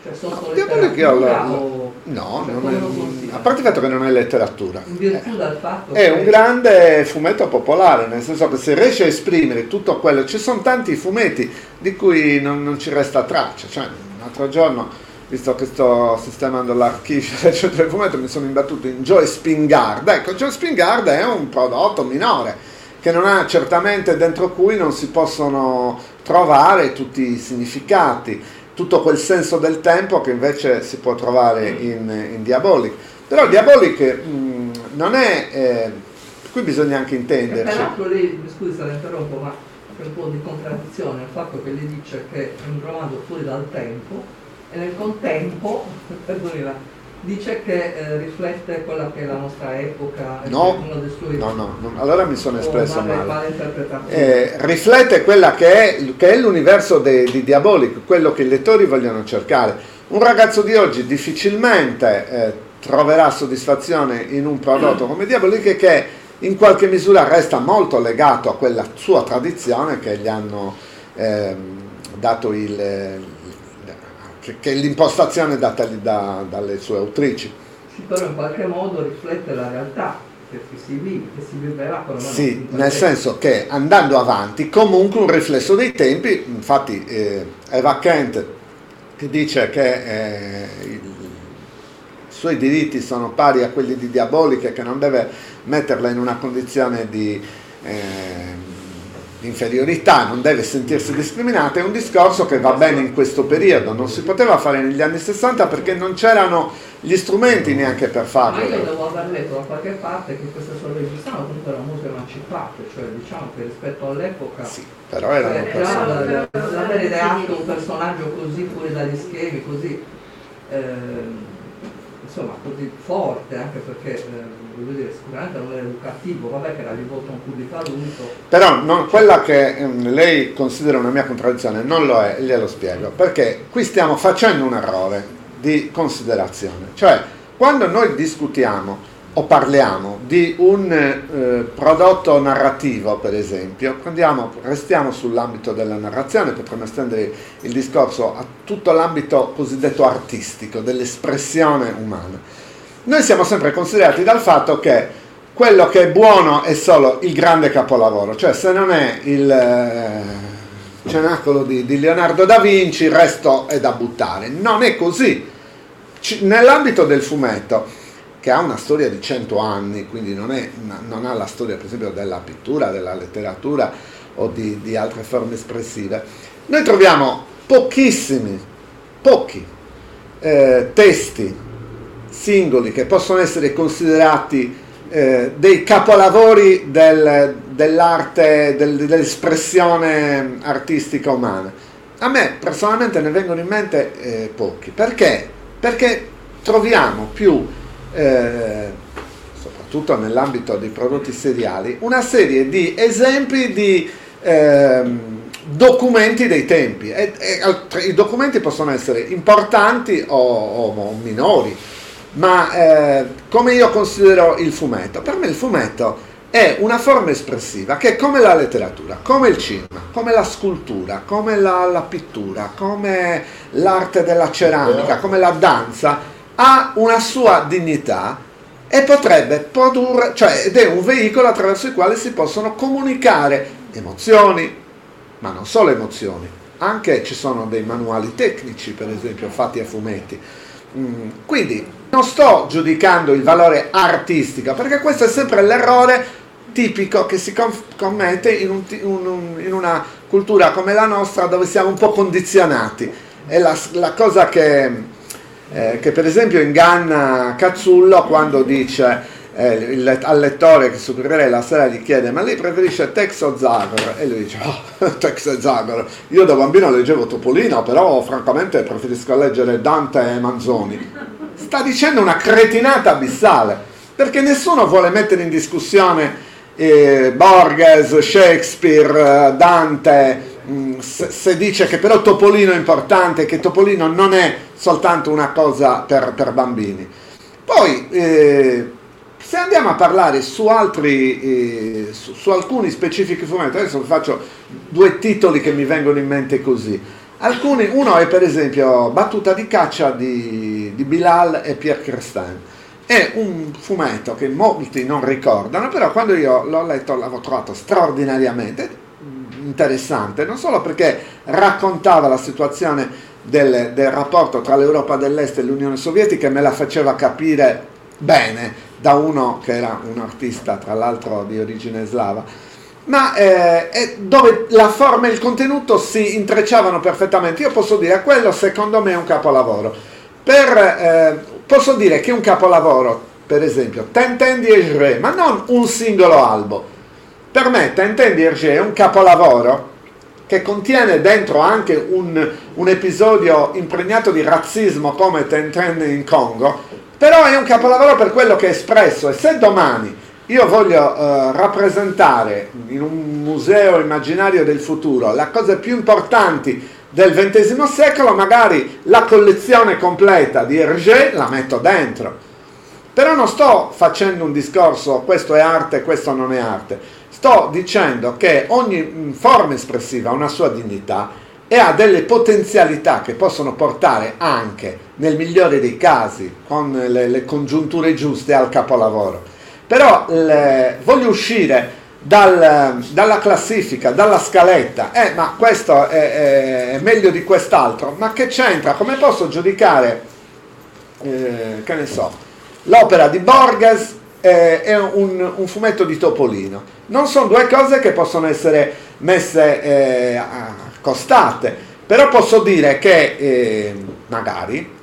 Cioè sotto Diabolic io letteratura o... No, cioè, non è- a parte il fatto che non è letteratura. In virtù del fatto È che- un grande fumetto popolare, nel senso che se riesce a esprimere tutto quello, ci sono tanti fumetti di cui non, non ci resta traccia. Cioè, un altro giorno, visto che sto sistemando l'archivio del centro del fumetto, mi sono imbattuto in Joe Spingard. Ecco, Joe Spingard è un prodotto minore, che non ha certamente dentro cui non si possono trovare tutti i significati, tutto quel senso del tempo che invece si può trovare in, in Diabolic. Però Diabolic mh, non è... eh, qui bisogna anche E intenderci. peraltro lei, mi scusi se la interrompo, ma c'è un po' di contraddizione il fatto che lei dice che è un romanzo fuori dal tempo e nel contempo, perdoni, la- dice che eh, riflette quella che è la nostra epoca, No. No, no, no, allora mi sono espresso male-. Eh, riflette quella che è, che è l'universo de- di Diabolic, quello che i lettori vogliono cercare. Un ragazzo di oggi difficilmente eh, troverà soddisfazione in un prodotto come Diabolic che in qualche misura resta molto legato a quella sua tradizione che gli hanno ehm, dato il, che, che è l'impostazione data da- dalle sue autrici. Sì, però in qualche modo riflette la realtà che si vive, che si vivrà con Sì, nel senso che andando avanti comunque un riflesso dei tempi, infatti eh, Eva Kent che dice che eh, i suoi diritti sono pari a quelli di Diabolica che non deve metterla in una condizione di, eh, di inferiorità, non deve sentirsi discriminata, è un discorso che va bene in questo periodo, non si poteva fare negli anni 60 perché non c'erano gli strumenti neanche per Ma farlo. io devo aver letto da qualche parte che queste sorelle sono comunque erano molto emancipate, cioè diciamo che rispetto all'epoca Sì, però erano eh, persone. l'avere ideato un personaggio così fuori dagli schemi, così ehm, insomma così forte, anche perché eh, voglio dire, sicuramente non era educativo, vabbè che era rivolto a un pubblico adulto, Però non- quella che ehm, lei considera una mia contraddizione non lo è, glielo spiego, perché qui stiamo facendo un errore di considerazione, cioè quando noi discutiamo o parliamo di un eh, prodotto narrativo, per esempio, prendiamo- restiamo sull'ambito della narrazione, potremmo estendere il discorso a tutto l'ambito cosiddetto artistico, dell'espressione umana. Noi siamo sempre considerati dal fatto che quello che è buono è solo il grande capolavoro, cioè se non è il eh, cenacolo di, di Leonardo da Vinci il resto è da buttare. Non è così. Ci- nell'ambito del fumetto, che ha una storia di 100 anni, quindi non, è- non ha la storia per esempio della pittura, della letteratura o di, di altre forme espressive, noi troviamo pochissimi, pochi eh, testi singoli che possono essere considerati eh, dei capolavori del- dell'arte, del- dell'espressione artistica umana. A me personalmente ne vengono in mente eh, pochi. Perché? Perché troviamo più, eh, soprattutto nell'ambito dei prodotti seriali, una serie di esempi di ehm, documenti dei tempi. E- e I documenti possono essere importanti o, o- o minori, ma eh, come io considero il fumetto? Per me il fumetto è una forma espressiva che come la letteratura, come il cinema, come la scultura, come la, la pittura, come l'arte della ceramica, come la danza, ha una sua dignità e potrebbe produrre, cioè ed è un veicolo attraverso il quale si possono comunicare emozioni, ma non solo emozioni, anche ci sono dei manuali tecnici, per esempio, fatti a fumetti. Mm, Quindi non sto giudicando il valore artistico, perché questo è sempre l'errore tipico che si com- commette in, un un- in una cultura come la nostra dove siamo un po' condizionati. È la, la cosa che, eh, che per esempio inganna Cazzullo quando dice eh, il- al lettore che su la sera gli chiede ma lei preferisce Tex o Zagor? E lui dice oh, Tex e Zagor io da bambino leggevo Topolino però francamente preferisco leggere Dante e Manzoni sta dicendo una cretinata abissale perché nessuno vuole mettere in discussione eh, Borges, Shakespeare, eh, Dante mh, se, dice che però Topolino è importante che Topolino non è soltanto una cosa per, per bambini poi eh, se andiamo a parlare su altri, eh, su, su alcuni specifici fumetti, adesso faccio due titoli che mi vengono in mente così. Alcuni, uno è per esempio Battuta di caccia di, di Bilal e Pierre Christin. È un fumetto che molti non ricordano, però quando io l'ho letto l'avevo trovato straordinariamente interessante, non solo perché raccontava la situazione del, del rapporto tra l'Europa dell'Est e l'Unione Sovietica e me la faceva capire bene da uno che era un artista, tra l'altro di origine slava, ma eh, dove la forma e il contenuto si intrecciavano perfettamente. Io posso dire, quello secondo me è un capolavoro. Per, eh, posso dire che un capolavoro, per esempio, Tintin di Hergé, ma non un singolo albo. Per me Tintin di Hergé è un capolavoro che contiene dentro anche un, un episodio impregnato di razzismo come Tintin in Congo, però è un capolavoro per quello che è espresso e se domani io voglio eh, rappresentare in un museo immaginario del futuro le cose più importanti del XX secolo, magari la collezione completa di Hergé la metto dentro. Però non sto facendo un discorso questo è arte, questo non è arte. Sto dicendo che ogni mm, forma espressiva ha una sua dignità e ha delle potenzialità che possono portare anche, nel migliore dei casi, con le, le congiunture giuste, al capolavoro però le, voglio uscire dal, dalla classifica, dalla scaletta, eh, ma questo è, è, meglio di quest'altro, ma che c'entra? Come posso giudicare, eh, che ne so, l'opera di Borges e, e un, un, fumetto di Topolino? Non sono due cose che possono essere messe eh, costate, però posso dire che eh, magari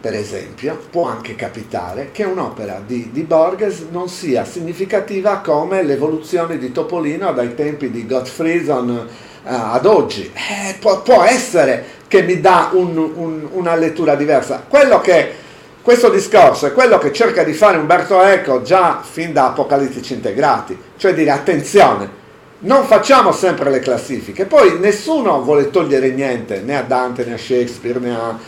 per esempio, può anche capitare che un'opera di, di, Borges non sia significativa come l'evoluzione di Topolino dai tempi di Gottfriedson uh, ad oggi. Eh, può, può, essere che mi dà un, un, una lettura diversa. Quello che, questo discorso è quello che cerca di fare Umberto Eco già fin da Apocalittici Integrati, cioè dire attenzione, non facciamo sempre le classifiche, poi nessuno vuole togliere niente, né a Dante né a Shakespeare né a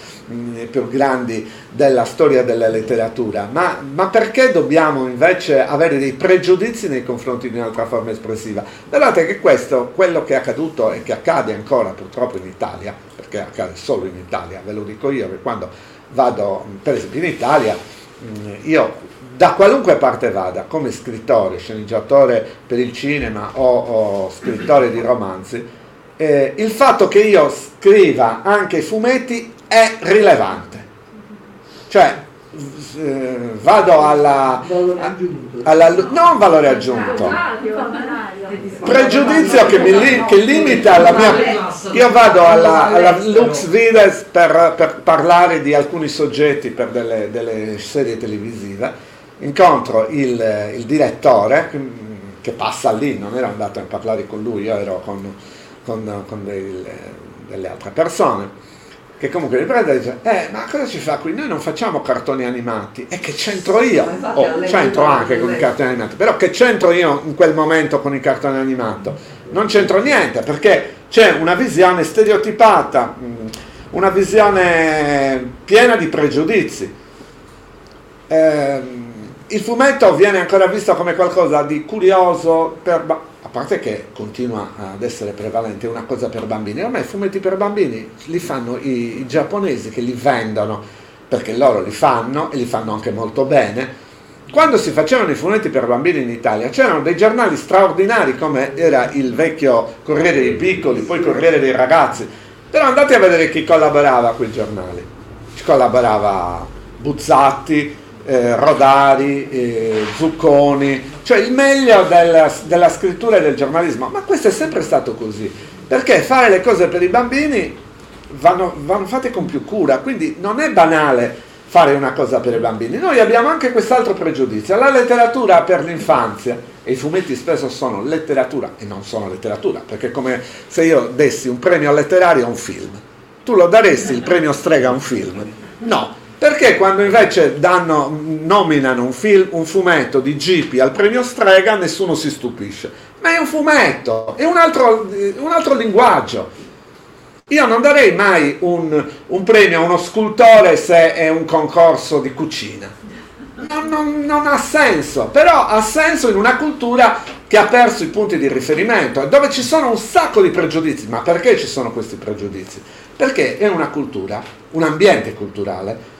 più grandi della storia della letteratura, ma, ma, perché dobbiamo invece avere dei pregiudizi nei confronti di un'altra forma espressiva? Guardate che questo, quello che è accaduto e che accade ancora purtroppo in Italia, perché accade solo in Italia, ve lo dico io, che quando vado per esempio in Italia, io da qualunque parte vada, come scrittore, sceneggiatore per il cinema o, o scrittore di romanzi, eh, il fatto che io scriva anche fumetti è rilevante. Cioè, eh, vado alla, alla, non valore aggiunto. Pregiudizio che, mi, che limita la mia io vado alla, alla Lux Vides per, per, parlare di alcuni soggetti per delle, delle serie televisive. Incontro il, il, direttore che passa lì non ero andato a parlare con lui io ero con, con, con dei, delle altre persone che comunque riprende e dice, eh, ma cosa ci fa qui? Noi non facciamo cartoni animati, e che c'entro io? Oh, c'entro anche con i cartoni animati, però che c'entro io in quel momento con i cartoni animati? Non c'entro niente, perché c'è una visione stereotipata, mm, una visione piena di pregiudizi. Eh, il fumetto viene ancora visto come qualcosa di curioso per parte che continua ad essere prevalente una cosa per bambini, ormai i fumetti per bambini li fanno i, i giapponesi che li vendono perché loro li fanno e li fanno anche molto bene. Quando si facevano i fumetti per bambini in Italia c'erano dei giornali straordinari come era il vecchio Corriere dei Piccoli, poi Corriere dei Ragazzi, però andate a vedere chi collaborava a quei giornali. Ci collaborava Buzzatti, eh, Rodari, eh, Zucconi, cioè il meglio della, della scrittura e del giornalismo, ma questo è sempre stato così, perché fare le cose per i bambini vanno, vanno fatte con più cura, quindi non è banale fare una cosa per i bambini. Noi abbiamo anche quest'altro pregiudizio, la letteratura per l'infanzia, e i fumetti spesso sono letteratura e non sono letteratura, perché è come se io dessi un premio letterario a un film. Tu lo daresti il premio strega a un film? No, perché quando invece danno, nominano un, film, un fumetto di Gipi al premio Strega nessuno si stupisce? Ma è un fumetto, è un altro, un altro linguaggio. Io non darei mai un, un, premio a uno scultore se è un concorso di cucina. Non, non, non ha senso, però ha senso in una cultura che ha perso i punti di riferimento dove ci sono un sacco di pregiudizi. Ma perché ci sono questi pregiudizi? Perché è una cultura, un ambiente culturale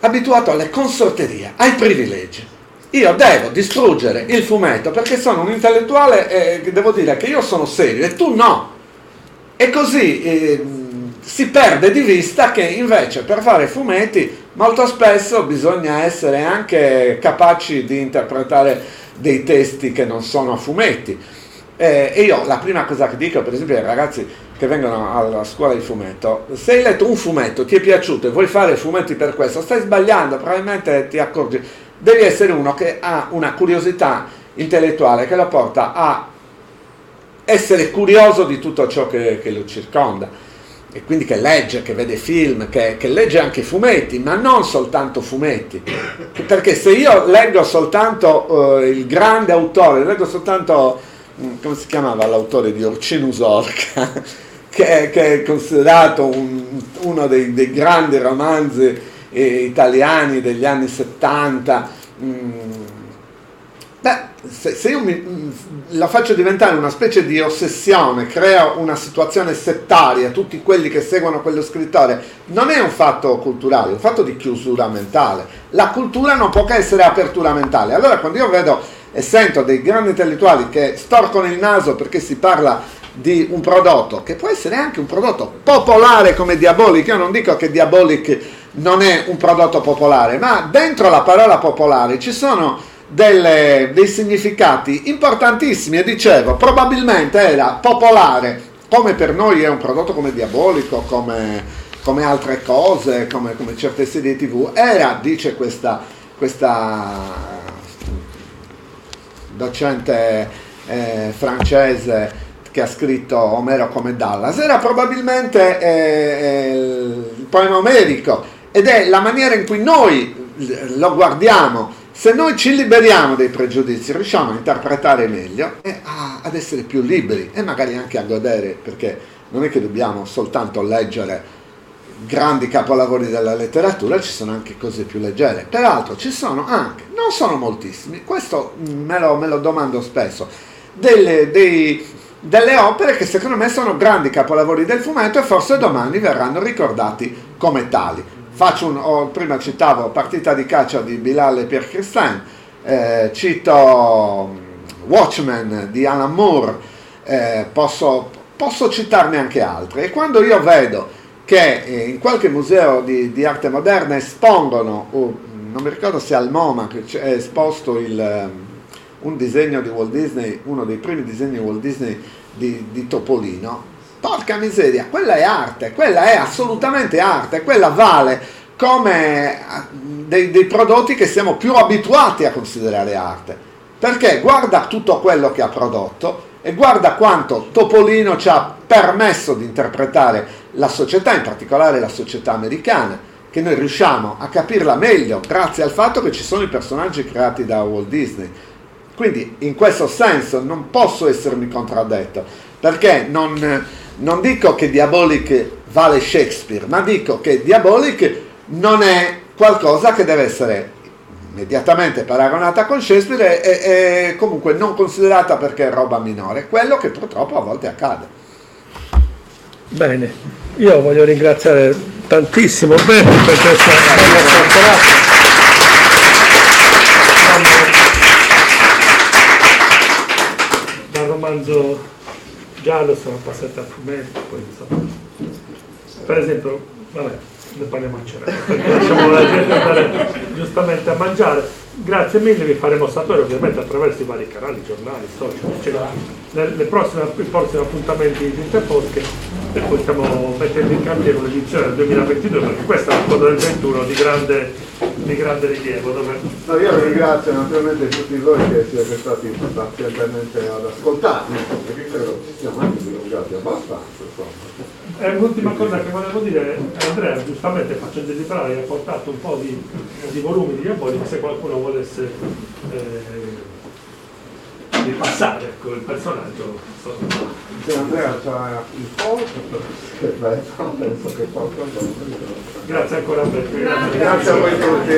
abituato alle consorterie, ai privilegi. Io devo distruggere il fumetto perché sono un intellettuale e devo dire che io sono serio e tu no. E così eh, si perde di vista che invece per fare fumetti molto spesso bisogna essere anche capaci di interpretare dei testi che non sono fumetti. Eh, e io la prima cosa che dico, per esempio, ai ragazzi che vengono alla scuola di fumetto, se hai letto un fumetto, ti è piaciuto e vuoi fare fumetti per questo, stai sbagliando, probabilmente ti accorgi. Devi essere uno che ha una curiosità intellettuale che lo porta a essere curioso di tutto ciò che, che lo circonda e quindi che legge, che vede film, che, che, legge anche fumetti, ma non soltanto fumetti. Perché se io leggo soltanto uh, il grande autore, leggo soltanto, um, come si chiamava l'autore di Orcinus Orca, che, che, è considerato un, uno dei, dei, grandi romanzi eh, italiani degli anni 70, um, beh, se, se io mi, mm, la faccio diventare una specie di ossessione, creo una situazione settaria, tutti quelli che seguono quello scrittore, non è un fatto culturale, è un fatto di chiusura mentale. La cultura non può che essere apertura mentale. Allora quando io vedo e sento dei grandi intellettuali che storcono il naso perché si parla di un prodotto che può essere anche un prodotto popolare come Diabolic, io non dico che Diabolic non è un prodotto popolare, ma dentro la parola popolare ci sono delle, dei significati importantissimi. E dicevo, probabilmente era popolare, come per noi è un prodotto come diabolico, come, come altre cose, come, come, certe serie tv, era, dice questa, questa docente eh, francese che ha scritto Omero come Dallas, era probabilmente eh, il poema omerico ed è la maniera in cui noi lo guardiamo se noi ci liberiamo dei pregiudizi, riusciamo a interpretare meglio e a, ad essere più liberi e magari anche a godere, perché non è che dobbiamo soltanto leggere grandi capolavori della letteratura, ci sono anche cose più leggere. Peraltro ci sono anche, non sono moltissimi, questo me lo, me lo domando spesso, delle, dei, delle opere che secondo me sono grandi capolavori del fumetto e forse domani verranno ricordati come tali. Un, oh, prima citavo Partita di caccia di Bilal e Pierre Christin, eh, cito mm, Watchmen di Alan Moore, eh, posso, posso, citarne anche altri. E quando io vedo che eh, in qualche museo di, di arte moderna espongono, oh, non mi ricordo se al MoMA è esposto il, um, un disegno di Walt Disney, uno dei primi disegni di Walt Disney di, di Topolino, Porca miseria, quella è arte, quella è assolutamente arte, quella vale come eh, dei, dei prodotti che siamo più abituati a considerare arte. Perché guarda tutto quello che ha prodotto e guarda quanto Topolino ci ha permesso di interpretare la società, in particolare la società americana, che noi riusciamo a capirla meglio grazie al fatto che ci sono i personaggi creati da Walt Disney. Quindi in questo senso non posso essermi contraddetto, perché non, non dico che Diabolic vale Shakespeare, ma dico che Diabolic non è qualcosa che deve essere immediatamente paragonata con Shakespeare e, e comunque non considerata perché è roba minore, quello che purtroppo a volte accade. Bene, io voglio ringraziare tantissimo Beppe per questa bella chiacchierata. Giallo sono passati a fumetto, poi insomma. Per esempio, vabbè, ne parliamo a cena, perché lasciamo la gente andare giustamente a mangiare. Grazie mille, vi faremo sapere ovviamente attraverso i vari canali, giornali, social, eccetera, nei prossimi, prossimi appuntamenti di Interposche, per cui stiamo mettendo in cantiere un'edizione del 2022, perché questa è la coda del 21 di grande, di grande rilievo. Dove... No, io ringrazio naturalmente tutti voi che siete stati pazientemente ad ascoltarmi, perché credo ci siamo anche dilungati abbastanza. Insomma. E l'ultima cosa che volevo dire, Andrea giustamente facendo deliberare ha portato un po' di, di volumi di Diabolic se qualcuno volesse eh, ripassare ecco, il personaggio. Se Andrea c'ha il posto, penso che possa Grazie ancora a te. Grazie, Grazie a voi tutti.